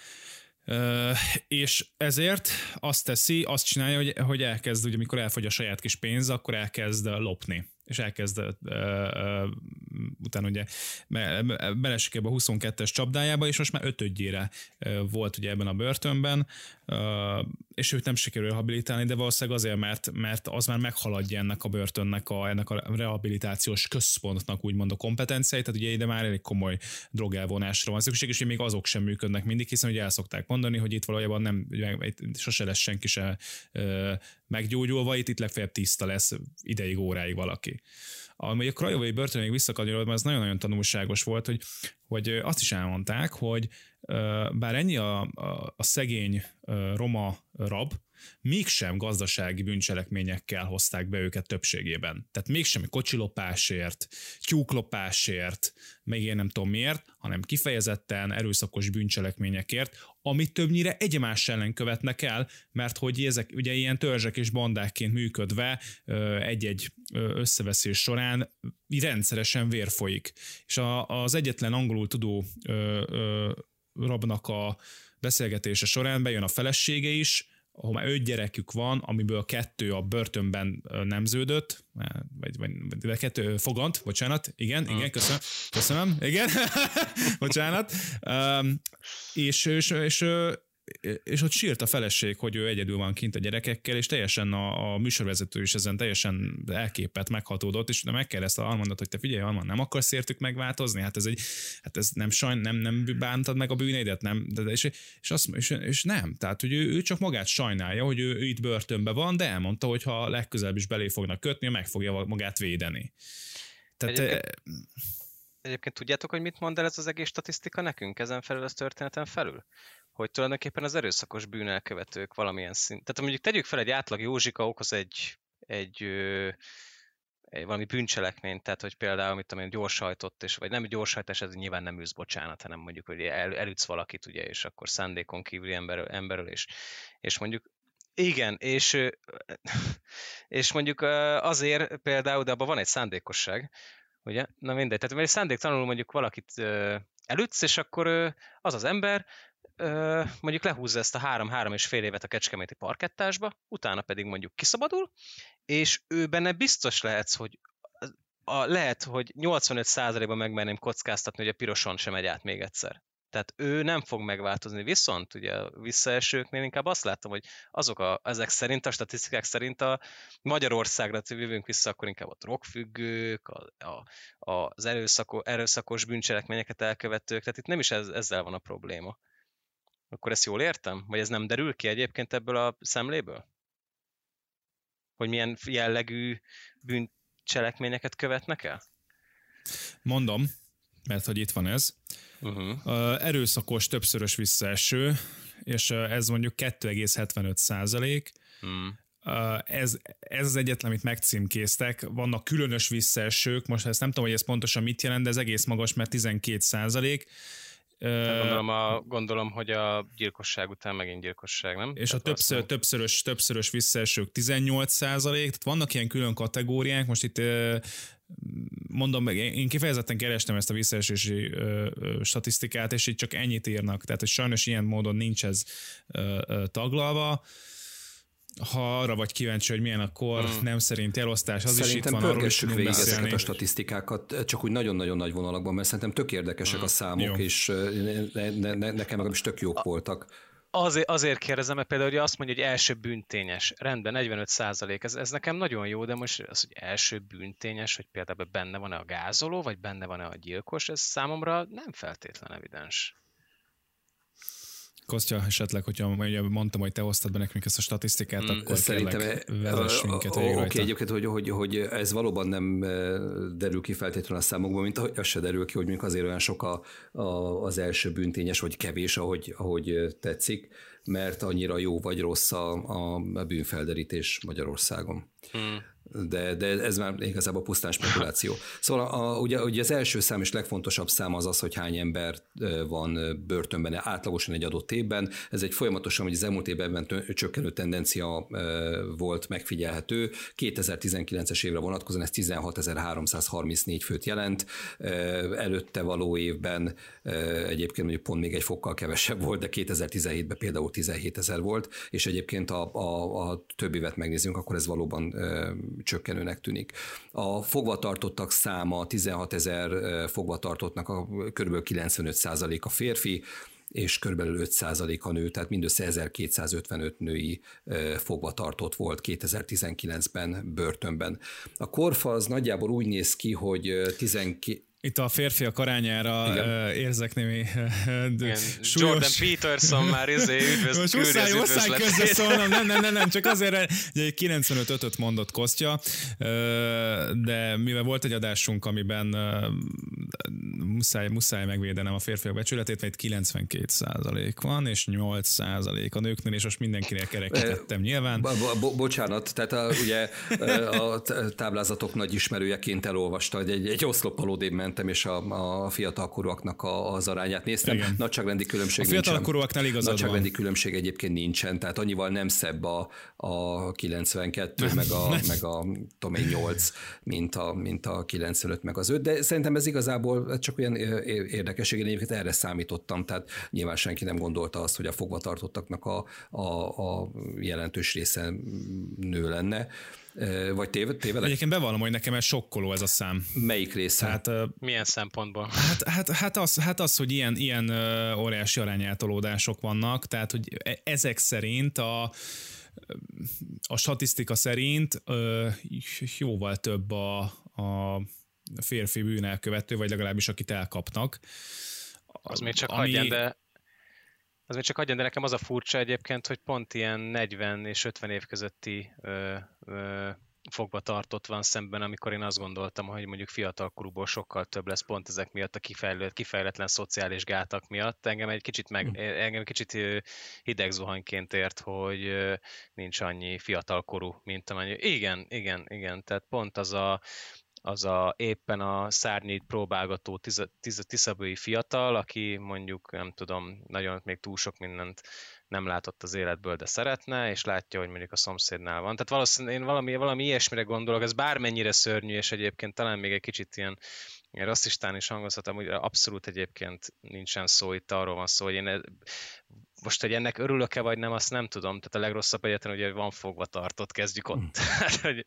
Uh, és ezért azt teszi, azt csinálja, hogy, hogy elkezd, ugye, amikor elfogy a saját kis pénz, akkor elkezd lopni és elkezd uh, uh, utána ugye belesik ebbe a 22-es csapdájába, és most már ötödjére uh, volt ugye ebben a börtönben, és őt nem sikerül rehabilitálni, de valószínűleg azért, mert, mert az már meghaladja ennek a börtönnek, a, ennek a rehabilitációs központnak úgymond a kompetenciáit, tehát ugye ide már elég komoly drogelvonásra van szükség, és még azok sem működnek mindig, hiszen ugye el szokták mondani, hogy itt valójában nem, sose lesz senki se meggyógyulva, itt, itt legfeljebb tiszta lesz ideig, óráig valaki. Ami a Krajovai börtönig visszakanyarodva, ez nagyon-nagyon tanulságos volt, hogy, hogy azt is elmondták, hogy bár ennyi a, a, a szegény roma rab, mégsem gazdasági bűncselekményekkel hozták be őket többségében. Tehát mégsem kocsilopásért, tyúklopásért, még én nem tudom miért, hanem kifejezetten erőszakos bűncselekményekért, amit többnyire egymás ellen követnek el, mert hogy ezek ugye ilyen törzsek és bandákként működve egy-egy összeveszés során rendszeresen vér folyik. És a, az egyetlen angolul tudó rabnak a beszélgetése során bejön a felesége is, ahol már öt gyerekük van, amiből kettő a börtönben nemződött, vagy, vagy, vagy kettő fogant, bocsánat, igen, igen, köszönöm, köszönöm, igen, [LAUGHS] bocsánat, um, és, és, és és ott sírt a feleség, hogy ő egyedül van kint a gyerekekkel, és teljesen a, a műsorvezető is ezen teljesen elképet, meghatódott, és ezt a Almondot, hogy te figyelj, Almond, nem akarsz értük megváltozni? Hát ez egy, hát ez nem sajn, nem, nem bántad meg a bűnédet, nem? De, és, és, azt, és, és nem, tehát hogy ő, ő, csak magát sajnálja, hogy ő, ő itt börtönben van, de elmondta, hogy ha legközelebb is belé fognak kötni, meg fogja magát védeni. Tehát, egyébként, egyébként tudjátok, hogy mit mond el ez az egész statisztika nekünk ezen felül, az történeten felül? Hogy tulajdonképpen az erőszakos bűnelkövetők valamilyen szint. Tehát mondjuk tegyük fel egy átlag Józsika okoz egy, egy, egy valami bűncselekményt, tehát hogy például, mit tudom én, gyorshajtott, és, vagy nem gyorshajtás, ez nyilván nem űz bocsánat, hanem mondjuk, hogy el, elütsz valakit, ugye, és akkor szándékon kívüli emberről, emberről és, és mondjuk igen, és, [LAUGHS] és mondjuk azért például, de abban van egy szándékosság, ugye? Na mindegy, tehát egy szándéktalanul mondjuk valakit elütsz, és akkor az az ember mondjuk lehúzza ezt a három-három és fél évet a kecskeméti parkettásba, utána pedig mondjuk kiszabadul, és ő benne biztos lehetsz, hogy a, lehet, hogy 85%-ban megmerném kockáztatni, hogy a piroson sem megy át még egyszer. Tehát ő nem fog megváltozni, viszont ugye a visszaesőknél inkább azt látom, hogy azok a, ezek szerint, a statisztikák szerint a Magyarországra jövünk vissza, akkor inkább a drogfüggők, a, a, az erőszakos, erőszakos bűncselekményeket elkövetők, tehát itt nem is ez, ezzel van a probléma. Akkor ezt jól értem? Vagy ez nem derül ki egyébként ebből a szemléből? Hogy milyen jellegű bűncselekményeket követnek el? Mondom, mert hogy itt van ez. Uh-huh. Erőszakos többszörös visszaeső, és ez mondjuk 2,75 százalék. Hmm. Ez, ez az egyetlen, amit megcímkéztek. Vannak különös visszaesők, most ezt nem tudom, hogy ez pontosan mit jelent, de ez egész magas, mert 12 százalék. Gondolom, a, gondolom, hogy a gyilkosság után megint gyilkosság, nem? És Tehát a többször, többszörös, többszörös visszaesők 18 százalék, tehát vannak ilyen külön kategóriák, most itt mondom meg, én kifejezetten kerestem ezt a visszaesési ö, ö, statisztikát, és itt csak ennyit írnak, tehát hogy sajnos ilyen módon nincs ez ö, taglalva ha arra vagy kíváncsi, hogy milyen a kor hmm. nem szerint elosztás, az szerintem is itt van, arról is végig ezeket a statisztikákat, csak úgy nagyon-nagyon nagy vonalakban, mert szerintem tök érdekesek hmm. a számok, Jó. és ne, ne, ne, nekem meg is tök jók voltak. Azért, azért kérdezem, mert például hogy azt mondja, hogy első bűntényes, rendben, 45 százalék, ez, ez nekem nagyon jó, de most az, hogy első bűntényes, hogy például benne van-e a gázoló, vagy benne van-e a gyilkos, ez számomra nem feltétlen evidens. Kostya, esetleg, hogyha mondtam, hogy te hoztad be nekünk ezt a statisztikát, hmm, akkor szerintem vezess minket Oké, okay, egyébként, hogy, hogy, hogy ez valóban nem derül ki feltétlenül a számokból, mint ahogy az se derül ki, hogy mondjuk azért olyan sok a, a, az első bűntényes, vagy kevés, ahogy, ahogy tetszik, mert annyira jó vagy rossz a, a bűnfelderítés Magyarországon. Hmm de, de ez már igazából pusztán spekuláció. Szóval a, ugye, ugye az első szám és legfontosabb szám az az, hogy hány ember van börtönben átlagosan egy adott évben. Ez egy folyamatosan, hogy az elmúlt évben csökkenő tendencia volt megfigyelhető. 2019-es évre vonatkozóan ez 16.334 főt jelent. Előtte való évben egyébként mondjuk pont még egy fokkal kevesebb volt, de 2017-ben például 17 ezer volt, és egyébként a, a, a több évet megnézzünk, akkor ez valóban ö, csökkenőnek tűnik. A fogvatartottak száma 16 ezer fogvatartottnak a kb. 95% a férfi, és kb. 5% a nő, tehát mindössze 1255 női fogvatartott volt 2019-ben börtönben. A korfa az nagyjából úgy néz ki, hogy 12 itt a férfiak arányára Igen. érzek némi súlyos... Jordan Peterson már izé üdvöz, Most muszáj, muszáj közbe szólnom, nem, nem, nem, nem, csak azért, hogy egy 95-öt mondott Kostya, de mivel volt egy adásunk, amiben muszáj, muszáj megvédenem a férfiak becsületét, mert itt 92 százalék van, és 8 százalék a nőknél, és most mindenkinek kerekítettem nyilván. Bo- bo- bocsánat, tehát a, ugye a táblázatok nagy ismerőjeként elolvasta, hogy egy, egy oszlopalódébb mentem, és a, a fiatalkorúaknak a, az arányát néztem. Igen. Nagyságrendi különbség A fiatalkorúaknál igazad Nagyságrendi van. különbség egyébként nincsen, tehát annyival nem szebb a, a 92, meg a, meg a tudom 8, mint a, mint a 95, meg az 5, de szerintem ez igazából csak olyan érdekesség, én egyébként erre számítottam, tehát nyilván senki nem gondolta azt, hogy a fogvatartottaknak a, a, a jelentős része nő lenne. Vagy téved, tévedek? Egyébként bevallom, hogy nekem ez sokkoló ez a szám. Melyik része? Hát, Milyen szempontból? Hát, hát, hát, az, hát az, hogy ilyen, ilyen óriási arányátolódások vannak, tehát hogy e, ezek szerint a a statisztika szerint jóval több a, a férfi bűnelkövető, vagy legalábbis akit elkapnak. Az még csak ami... hagyján, de az még csak hagyján, de nekem az a furcsa egyébként, hogy pont ilyen 40 és 50 év közötti ö, ö, fogva tartott van szemben, amikor én azt gondoltam, hogy mondjuk fiatalkorúból sokkal több lesz pont ezek miatt a kifejlett, kifejletlen szociális gátak miatt. Engem egy kicsit meg, hm. engem kicsit hideg zuhanyként ért, hogy nincs annyi fiatalkorú, mint amennyi. Igen, igen, igen. Tehát pont az a, az a éppen a szárnyit próbálgató tiszabői fiatal, aki mondjuk, nem tudom, nagyon még túl sok mindent nem látott az életből, de szeretne, és látja, hogy mondjuk a szomszédnál van. Tehát valószínűleg én valami, valami ilyesmire gondolok, ez bármennyire szörnyű, és egyébként talán még egy kicsit ilyen, ilyen rasszistán is hangozhatom, hogy abszolút egyébként nincsen szó, itt arról van szó, hogy én most, hogy ennek örülök-e vagy nem, azt nem tudom. Tehát a legrosszabb egyetlen, hogy van fogva tartott, kezdjük ott. [LAUGHS] Hmm. hogy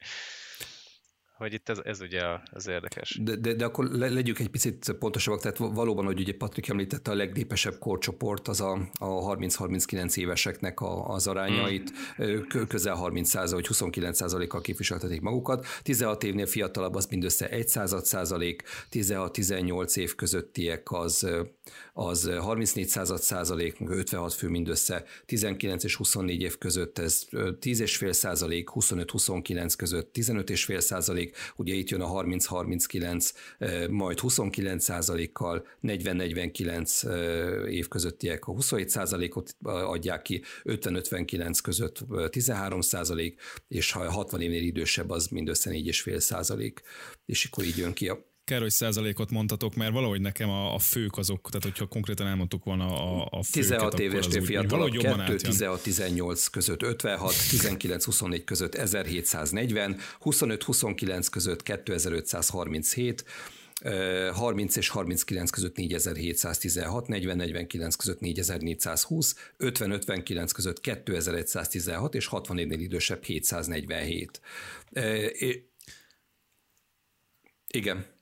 itt ez, ez ugye az érdekes. De, de, de akkor le, legyünk egy picit pontosabbak, tehát valóban, hogy ugye Patrik említette, a legnépesebb korcsoport az a, a 30-39 éveseknek a, az arányait, mm. közel 30 százalék, vagy 29 százalékkal képviseltetik magukat, 16 évnél fiatalabb az mindössze 1 század százalék, 16-18 év közöttiek az, az 34 század százalék, 56 fő mindössze, 19 és 24 év között ez 10,5 százalék, 25-29 között 15,5 százalék, százalék, ugye itt jön a 30-39, majd 29 százalékkal, 40-49 év közöttiek a 27 százalékot adják ki, 50-59 között 13 százalék, és ha 60 évnél idősebb, az mindössze 4,5 százalék, és akkor így jön ki a kell, hogy százalékot mondhatok, mert valahogy nekem a, a fők azok, tehát hogyha konkrétan elmondtuk volna a, a főket, 16 évesnél fiatalabb, 2, 16-18 között 56, 19-24 [LAUGHS] között 1740, 25-29 között 2537, 30 és 39 között 4716, 40-49 között 4420, 50-59 között 2116, és 64-nél idősebb 747. Igen.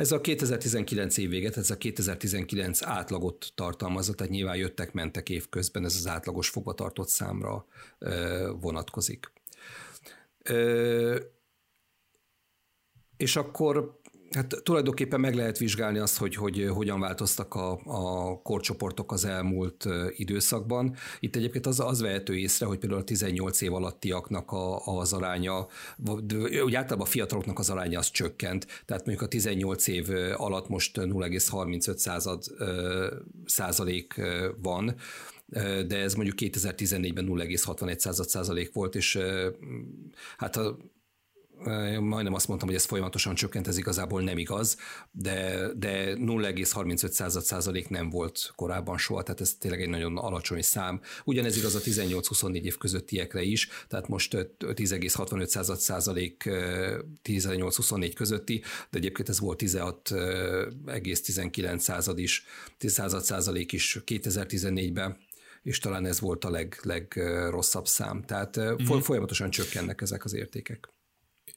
Ez a 2019 év véget, ez a 2019 átlagot tartalmazza, tehát nyilván jöttek-mentek évközben, ez az átlagos fogvatartott számra vonatkozik. És akkor Hát tulajdonképpen meg lehet vizsgálni azt, hogy, hogy hogyan változtak a, a korcsoportok az elmúlt időszakban. Itt egyébként az, az vehető észre, hogy például a 18 év alattiaknak a, az aránya, úgy általában a fiataloknak az aránya az csökkent, tehát mondjuk a 18 év alatt most 0,35 század százalék van, de ez mondjuk 2014-ben 0,61 század százalék volt, és hát a majdnem azt mondtam, hogy ez folyamatosan csökkent, ez igazából nem igaz, de, de 0,35 század százalék nem volt korábban soha, tehát ez tényleg egy nagyon alacsony szám. Ugyanez igaz a 18-24 év közöttiekre is, tehát most 10,65 század százalék 18-24 közötti, de egyébként ez volt 16,19 század is, 10 század százalék is 2014-ben, és talán ez volt a leg, legrosszabb szám. Tehát uh-huh. folyamatosan csökkennek ezek az értékek.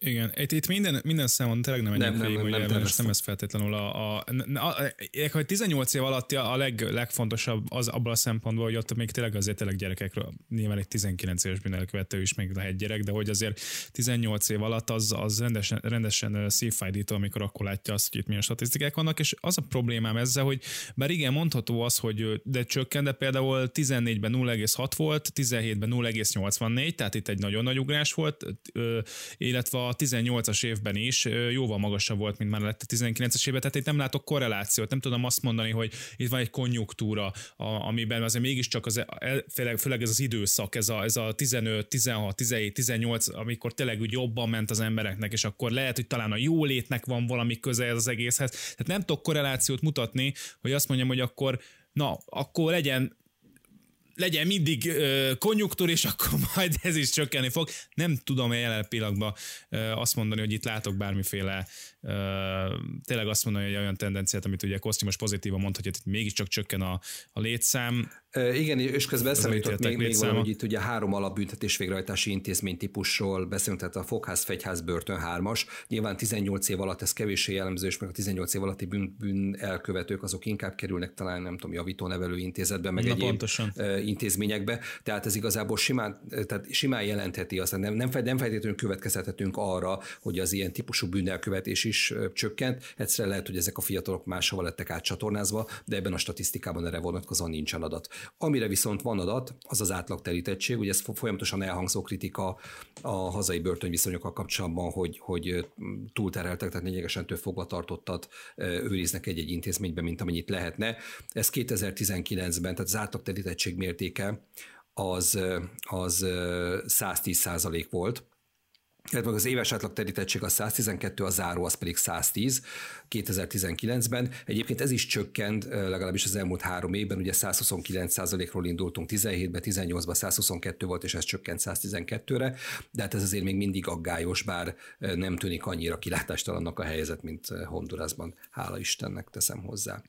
Igen, itt, itt minden, minden számon tényleg nem nem, nem, nem, nem, nem, nem ez feltétlenül a, a, a, a, a 18 év alatt a leg, legfontosabb az abban a szempontból, hogy ott még tényleg azért tényleg gyerekekről, nyilván egy 19 éves bűnelkövető is még lehet gyerek, de hogy azért 18 év alatt az, az rendesen, rendesen szívfájdító, amikor akkor látja azt, hogy itt milyen statisztikák vannak, és az a problémám ezzel, hogy bár igen, mondható az, hogy de csökken, de például 14-ben 0,6 volt, 17-ben 0,84, tehát itt egy nagyon nagy ugrás volt, illetve a 18-as évben is jóval magasabb volt, mint már lett a 19-es évben, tehát itt nem látok korrelációt, nem tudom azt mondani, hogy itt van egy konjunktúra, a, amiben azért mégiscsak az, főleg, főleg ez az időszak, ez a, ez a 15, 16, 17, 18, amikor tényleg úgy jobban ment az embereknek, és akkor lehet, hogy talán a jólétnek van valami köze ez az egészhez. Tehát nem tudok korrelációt mutatni, hogy azt mondjam, hogy akkor na, akkor legyen legyen mindig uh, konjunktúr, és akkor [LAUGHS] majd ez is csökkenni fog. Nem tudom jelen pillanatban azt mondani, hogy itt látok bármiféle tényleg azt mondani, hogy olyan tendenciát, amit ugye Koszti most pozitívan mondta, hogy itt mégiscsak csökken a, a létszám. Igen, és közben eszembe jutott még, még valami, hogy itt ugye három alapbüntetés végrehajtási intézmény típusról beszélünk, tehát a fogház, fegyház, börtön hármas. Nyilván 18 év alatt ez kevéssé jellemző, és meg a 18 év alatti bűn, bűn elkövetők azok inkább kerülnek talán, nem tudom, javító nevelő intézetbe, meg egy pontosan. intézményekbe. Tehát ez igazából simán, tehát simán jelentheti azt, nem, nem, nem feltétlenül következhetünk arra, hogy az ilyen típusú bűnelkövetés is csökkent. Egyszerűen lehet, hogy ezek a fiatalok máshova lettek átcsatornázva, de ebben a statisztikában erre vonatkozóan nincsen adat. Amire viszont van adat, az az átlagterítettség, ugye ez folyamatosan elhangzó kritika a hazai börtönviszonyokkal kapcsolatban, hogy, hogy túlterheltek, tehát lényegesen több fogvatartottat őriznek egy-egy intézményben, mint amennyit lehetne. Ez 2019-ben, tehát az átlagterítettség mértéke az, az 110 százalék volt, illetve az éves átlag terítettség a 112, a záró az pedig 110 2019-ben. Egyébként ez is csökkent legalábbis az elmúlt három évben, ugye 129%-ról indultunk 17-ben, 18-ban 122 volt, és ez csökkent 112-re, de hát ez azért még mindig aggályos, bár nem tűnik annyira kilátástalannak a helyzet, mint Hondurasban. Hála Istennek teszem hozzá.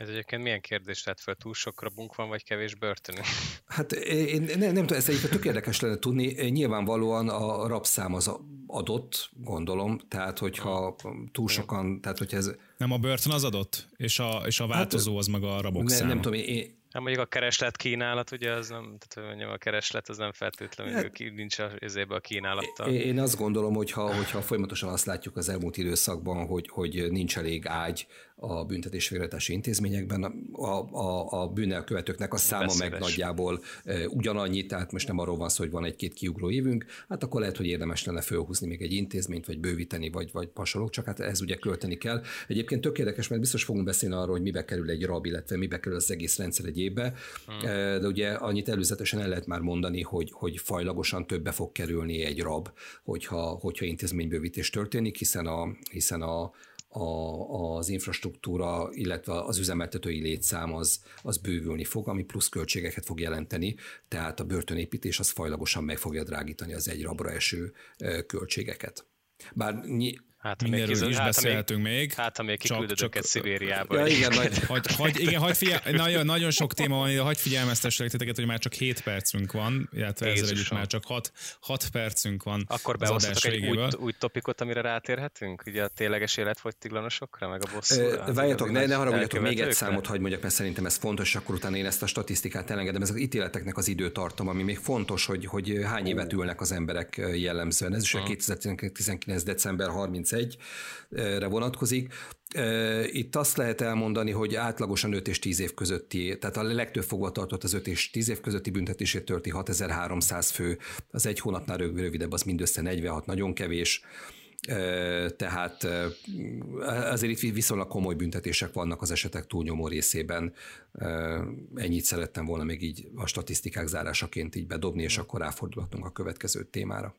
Ez egyébként milyen kérdés tett fel? Túl sok rabunk van, vagy kevés börtönünk? Hát én nem, nem tudom, ezt egyébként tök érdekes lenne tudni. Nyilvánvalóan a rabszám az adott, gondolom, tehát hogyha túl sokan, tehát hogyha ez... Nem a börtön az adott, és a, és a hát, változó az meg a rabok ne, száma. Nem tudom, én, nem mondjuk a kereslet kínálat, ugye az nem, tehát mondjam, a kereslet az nem feltétlenül hát, nincs ezébe a kínálattal. Én azt gondolom, hogy ha, hogyha folyamatosan azt látjuk az elmúlt időszakban, hogy, hogy nincs elég ágy a büntetés végrehajtási intézményekben, a, a, a bűnelkövetőknek a száma Beszéles. meg nagyjából e, ugyanannyi, tehát most nem arról van szó, hogy van egy-két kiugró évünk, hát akkor lehet, hogy érdemes lenne fölhúzni még egy intézményt, vagy bővíteni, vagy, vagy hasonlók, csak hát ez ugye költeni kell. Egyébként tökéletes, mert biztos fogunk beszélni arról, hogy mibe kerül egy rab, illetve mibe kerül az egész rendszer egy évbe, hmm. de ugye annyit előzetesen el lehet már mondani, hogy, hogy fajlagosan többe fog kerülni egy rab, hogyha, hogyha intézménybővítés történik, hiszen a, hiszen a, a, az infrastruktúra, illetve az üzemeltetői létszám az, az bővülni fog, ami plusz költségeket fog jelenteni, tehát a börtönépítés az fajlagosan meg fogja drágítani az egy rabra eső költségeket. Bár Hát, Mindenről is hát, beszélhetünk még, még. Hát, ha még kiküldöd csak, őket Szibériába. Ja, igen, majd... [LAUGHS] hagy, hagy, igen, hagy figyel, nagyon, nagyon sok téma van, hagy figyelmeztesselek titeket, hogy már csak 7 percünk van, illetve ezzel együtt már csak 6, 6 percünk van Akkor behoztatok egy új, új topikot, amire rátérhetünk? Ugye a tényleges életfogytiglanosokra, meg a bosszúra? Várjatok, ne, ne haragudjatok, még egy számot hagy mondjak, mert szerintem ez fontos, akkor utána én ezt a statisztikát elengedem. Ez az ítéleteknek az időtartam, ami még fontos, hogy, hogy hány évet ülnek az emberek jellemzően. Ez is a 2019. december 30 31-re vonatkozik. Itt azt lehet elmondani, hogy átlagosan 5 és 10 év közötti, tehát a legtöbb fogvatartott az 5 és 10 év közötti büntetését törti 6300 fő, az egy hónapnál rövidebb, az mindössze 46, nagyon kevés tehát azért itt viszonylag komoly büntetések vannak az esetek túlnyomó részében. Ennyit szerettem volna még így a statisztikák zárásaként így bedobni, és akkor ráfordulhatunk a következő témára.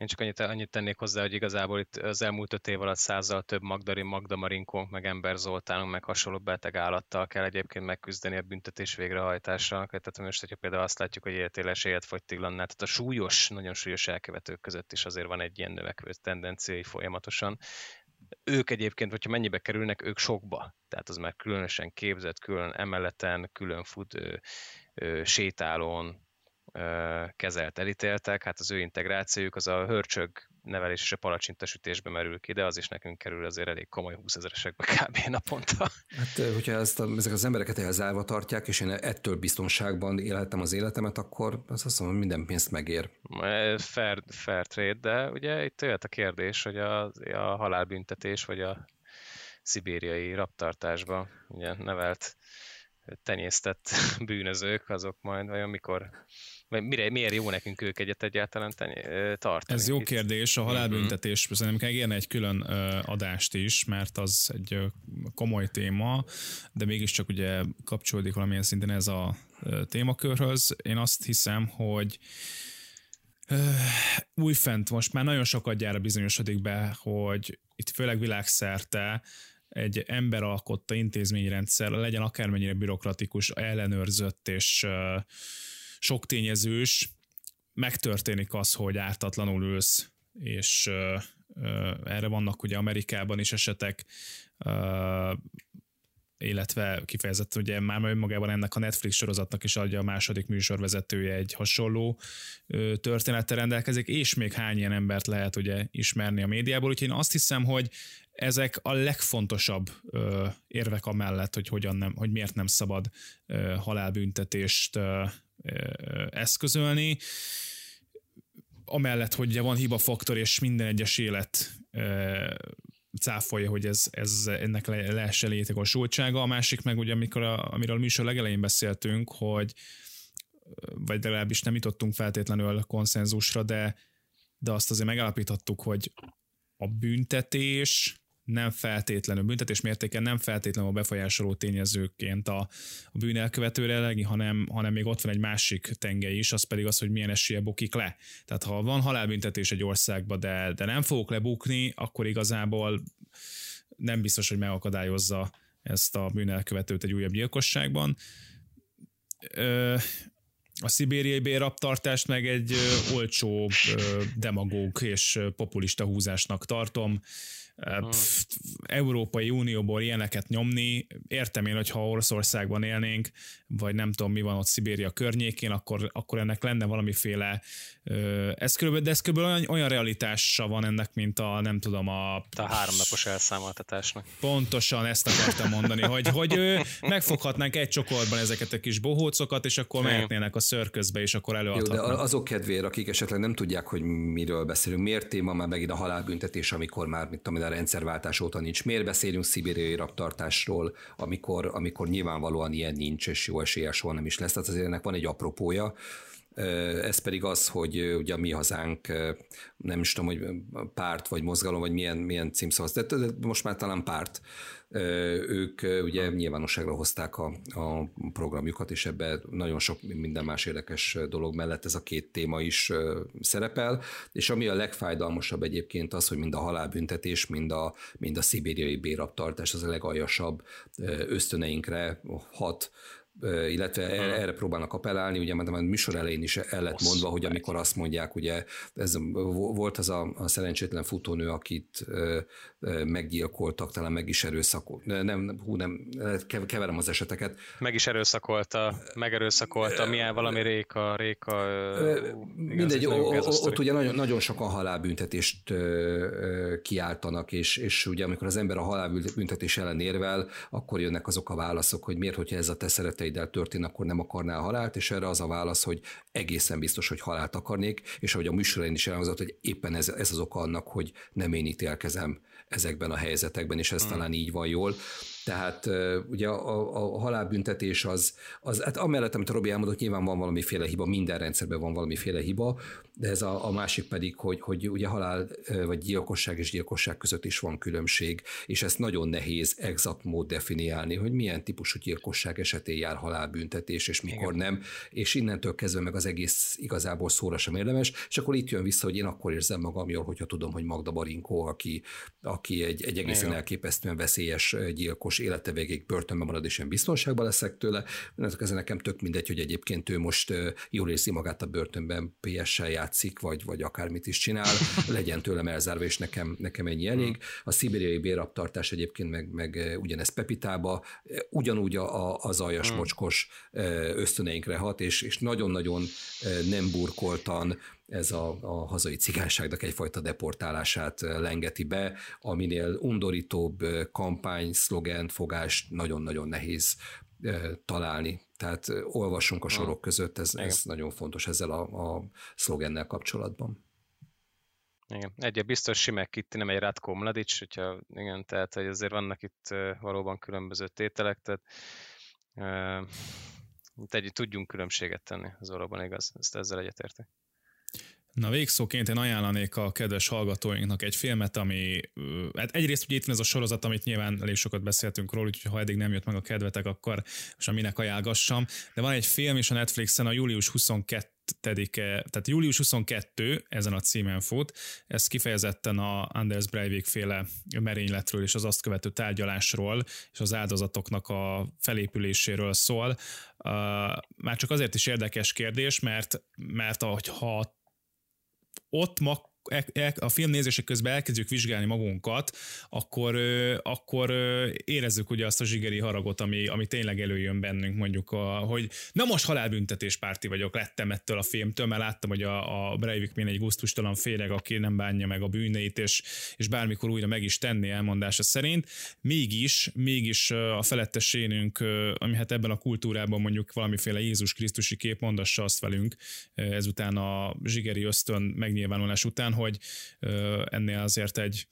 Én csak annyit, annyit tennék hozzá, hogy igazából itt az elmúlt öt év alatt százal több Magdari, Magda Marinkónk, meg Ember Zoltánunk, meg hasonló beteg állattal kell egyébként megküzdeni a büntetés végrehajtásra. Tehát most, hogyha például azt látjuk, hogy életéles életfogytiglannál, tehát a súlyos, nagyon súlyos elkövetők között is azért van egy ilyen növekvő tendenciai folyamatosan ők egyébként, hogyha mennyibe kerülnek, ők sokba. Tehát az már különösen képzett, külön emeleten, külön fut, ö, ö, sétálón kezelt elítéltek, hát az ő integrációjuk az a hörcsög nevelés és a palacsintasütésbe merül ki, de az is nekünk kerül azért elég komoly 20 ezeresekbe kb. [LAUGHS] naponta. Hát, hogyha ezt a, ezek az embereket elzárva tartják, és én ettől biztonságban élhetem az életemet, akkor azt azt mondom, hogy minden pénzt megér. Fair, fair trade, de ugye itt jöhet a kérdés, hogy a, a halálbüntetés, vagy a szibériai raptartásba ugye nevelt tenyésztett [LAUGHS] bűnözők, azok majd vajon mikor mire, miért jó nekünk ők egyet egyáltalán tartani? Ez jó kérdés, a halálbüntetés mm-hmm. szerintem megérne egy külön adást is, mert az egy komoly téma, de mégiscsak ugye kapcsolódik valamilyen szinten ez a témakörhöz. Én azt hiszem, hogy újfent most már nagyon sokat gyára bizonyosodik be, hogy itt főleg világszerte egy ember alkotta intézményrendszer, legyen akármennyire bürokratikus, ellenőrzött és sok tényezős, megtörténik az, hogy ártatlanul ülsz, és erre vannak ugye Amerikában is esetek, uh, illetve kifejezetten ugye már önmagában ennek a Netflix sorozatnak is adja a második műsorvezetője egy hasonló történettel rendelkezik, és még hány ilyen embert lehet ugye ismerni a médiából, úgyhogy én azt hiszem, hogy ezek a legfontosabb ö, érvek amellett, hogy hogyan nem, hogy miért nem szabad ö, halálbüntetést ö, eszközölni. Amellett, hogy ugye van hiba faktor, és minden egyes élet cáfolja, hogy ez, ez ennek le, lehessen létegosultsága. A másik meg ugye, amikor a, amiről a műsor legelején beszéltünk, hogy vagy legalábbis nem jutottunk feltétlenül konszenzusra, de, de azt azért megállapíthattuk, hogy a büntetés nem feltétlenül, büntetés mértéken nem feltétlenül a befolyásoló tényezőként a, a bűn elkövetőre, hanem, hanem még ott van egy másik tenge is, az pedig az, hogy milyen esélye bukik le. Tehát ha van halálbüntetés egy országban, de, de nem fogok lebukni, akkor igazából nem biztos, hogy megakadályozza ezt a bűnelkövetőt egy újabb gyilkosságban. Ö, a szibériai béraptartást meg egy olcsó demagóg és populista húzásnak tartom pff, Európai Unióból ilyeneket nyomni, értem én, hogyha Oroszországban élnénk, vagy nem tudom mi van ott Szibéria környékén, akkor, akkor ennek lenne valamiféle, ez körülbelül, de ez körülbelül olyan, olyan realitása van ennek, mint a nem tudom a... A háromnapos elszámoltatásnak. Pontosan ezt akartam mondani, hogy, hogy megfoghatnánk egy csokortban ezeket a kis bohócokat, és akkor mehetnének a szörközbe, és akkor előadhatnak. Jó, de azok kedvéért, akik esetleg nem tudják, hogy miről beszélünk, miért téma már megint a halálbüntetés, amikor már, mit tudom, rendszerváltás óta nincs. Miért beszélünk szibériai raptartásról, amikor, amikor nyilvánvalóan ilyen nincs, és jó esélye soha nem is lesz. Tehát azért ennek van egy apropója. Ez pedig az, hogy ugye a mi hazánk, nem is tudom, hogy párt vagy mozgalom, vagy milyen, milyen címszavaz, de most már talán párt, ők ugye nyilvánosságra hozták a, a programjukat, és ebbe nagyon sok minden más érdekes dolog mellett ez a két téma is szerepel, és ami a legfájdalmasabb egyébként az, hogy mind a halálbüntetés, mind a, mind a szibériai béraptartás az a legaljasabb ösztöneinkre hat, illetve erre, erre próbálnak appellálni, ugye mert a műsor elején is el lett mondva, hogy amikor azt mondják, ugye ez volt az a, a szerencsétlen futónő, akit meggyilkoltak, talán meg is erőszakolt. Nem, hú, nem, keverem az eseteket. Meg is erőszakolta, megerőszakolta, milyen valami réka, réka. Mindegy, igaz, ott ugye nagyon, nagyon sokan halálbüntetést kiáltanak, és, és ugye amikor az ember a halálbüntetés ellen érvel, akkor jönnek azok a válaszok, hogy miért, hogyha ez a te szereteiddel történt, akkor nem akarnál halált, és erre az a válasz, hogy egészen biztos, hogy halált akarnék, és ahogy a műsorén is elhangzott, hogy éppen ez, ez az oka annak, hogy nem én ítélkezem ezekben a helyzetekben, és ez hmm. talán így van jól. Tehát ugye a, a halálbüntetés az, az hát amellett, amit Robi elmondott, nyilván van valamiféle hiba, minden rendszerben van valamiféle hiba, de ez a, a másik pedig, hogy, hogy ugye halál vagy gyilkosság és gyilkosság között is van különbség, és ezt nagyon nehéz exakt mód definiálni, hogy milyen típusú gyilkosság esetén jár halálbüntetés, és mikor Igen. nem, és innentől kezdve meg az egész igazából szóra sem érdemes, és akkor itt jön vissza, hogy én akkor érzem magam jól, hogyha tudom, hogy Magda Barinkó, aki, aki egy, egy egészen elképesztően veszélyes gyilkos, élete végéig börtönben marad, és én biztonságban leszek tőle. Ez nekem tök mindegy, hogy egyébként ő most jól érzi magát a börtönben, PS-sel játszik, vagy, vagy akármit is csinál, [LAUGHS] legyen tőlem elzárva, és nekem, nekem ennyi elég. A szibériai béraptartás egyébként meg, meg ugyanez Pepitába, ugyanúgy a, az aljas hmm. mocskos ösztöneinkre hat, és, és nagyon-nagyon nem burkoltan ez a, a hazai cigányságnak egyfajta deportálását lengeti be, aminél undorítóbb kampány, szlogen, fogást nagyon-nagyon nehéz találni. Tehát olvassunk a sorok között, ez, ez nagyon fontos ezzel a, a szlogennel kapcsolatban. Igen, egy biztos Simek itt nem egy Ratko Mladic, hogyha igen, tehát hogy azért vannak itt valóban különböző tételek, tehát uh, egy, tudjunk különbséget tenni, az valóban igaz, ezt ezzel egyetértek. Na végszóként én ajánlanék a kedves hallgatóinknak egy filmet, ami hát egyrészt ugye itt van ez a sorozat, amit nyilván elég sokat beszéltünk róla, úgyhogy ha eddig nem jött meg a kedvetek, akkor most minek ajánlgassam. De van egy film is a Netflixen, a július 22 tehát július 22 ezen a címen fut, ez kifejezetten a Anders Breivik féle merényletről és az azt követő tárgyalásról és az áldozatoknak a felépüléséről szól. Már csak azért is érdekes kérdés, mert, mert ha ott ma a film nézése közben elkezdjük vizsgálni magunkat, akkor, akkor érezzük ugye azt a zsigeri haragot, ami, ami tényleg előjön bennünk, mondjuk, a, hogy na most halálbüntetés párti vagyok, lettem ettől a filmtől, mert láttam, hogy a, a Breivik egy gusztustalan féreg, aki nem bánja meg a bűneit, és, és bármikor újra meg is tenni elmondása szerint. Mégis, mégis a felettesénünk, ami hát ebben a kultúrában mondjuk valamiféle Jézus Krisztusi kép mondassa azt velünk ezután a zsigeri ösztön megnyilvánulás után, hogy ennél azért egy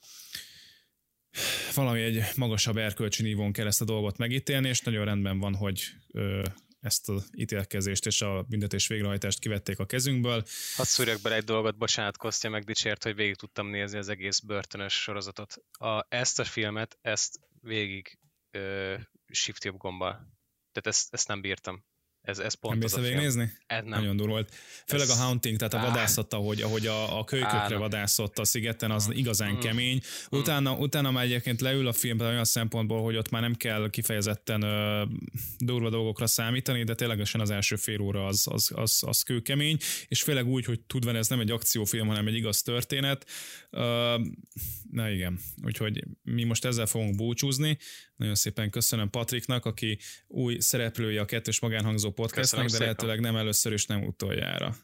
valami egy magasabb erkölcsi nívón kell ezt a dolgot megítélni, és nagyon rendben van, hogy ezt az ítélkezést és a büntetés végrehajtást kivették a kezünkből. Hadd szúrjak bele egy dolgot, bocsánat, Kostya megdicsért, hogy végig tudtam nézni az egész börtönös sorozatot. A, ezt a filmet, ezt végig ö, shift jobb gombbal. Tehát ezt, ezt nem bírtam. Ez, ez pont nem az a végignézni? Ez nem. Nagyon durva volt. Főleg ez... a Haunting, tehát a vadászat, ahogy, ahogy a, a kölykökre vadászott a szigeten, az mm. igazán mm. kemény. Mm. Utána, utána már egyébként leül a film olyan szempontból, hogy ott már nem kell kifejezetten ö, durva dolgokra számítani, de ténylegesen az első fél óra az, az, az, az kőkemény, és főleg úgy, hogy tudva ez nem egy akciófilm, hanem egy igaz történet. Ö, na igen, úgyhogy mi most ezzel fogunk búcsúzni. Nagyon szépen köszönöm Patriknak, aki új szereplője a kettős magánhangzó podcastnak, de lehetőleg nem először és nem utoljára.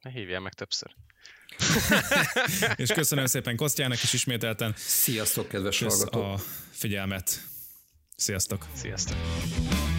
Ne hívjál meg többször. [LAUGHS] és köszönöm szépen Kosztjának is ismételten. Sziasztok, kedves hallgatók! a figyelmet. Sziasztok! Sziasztok!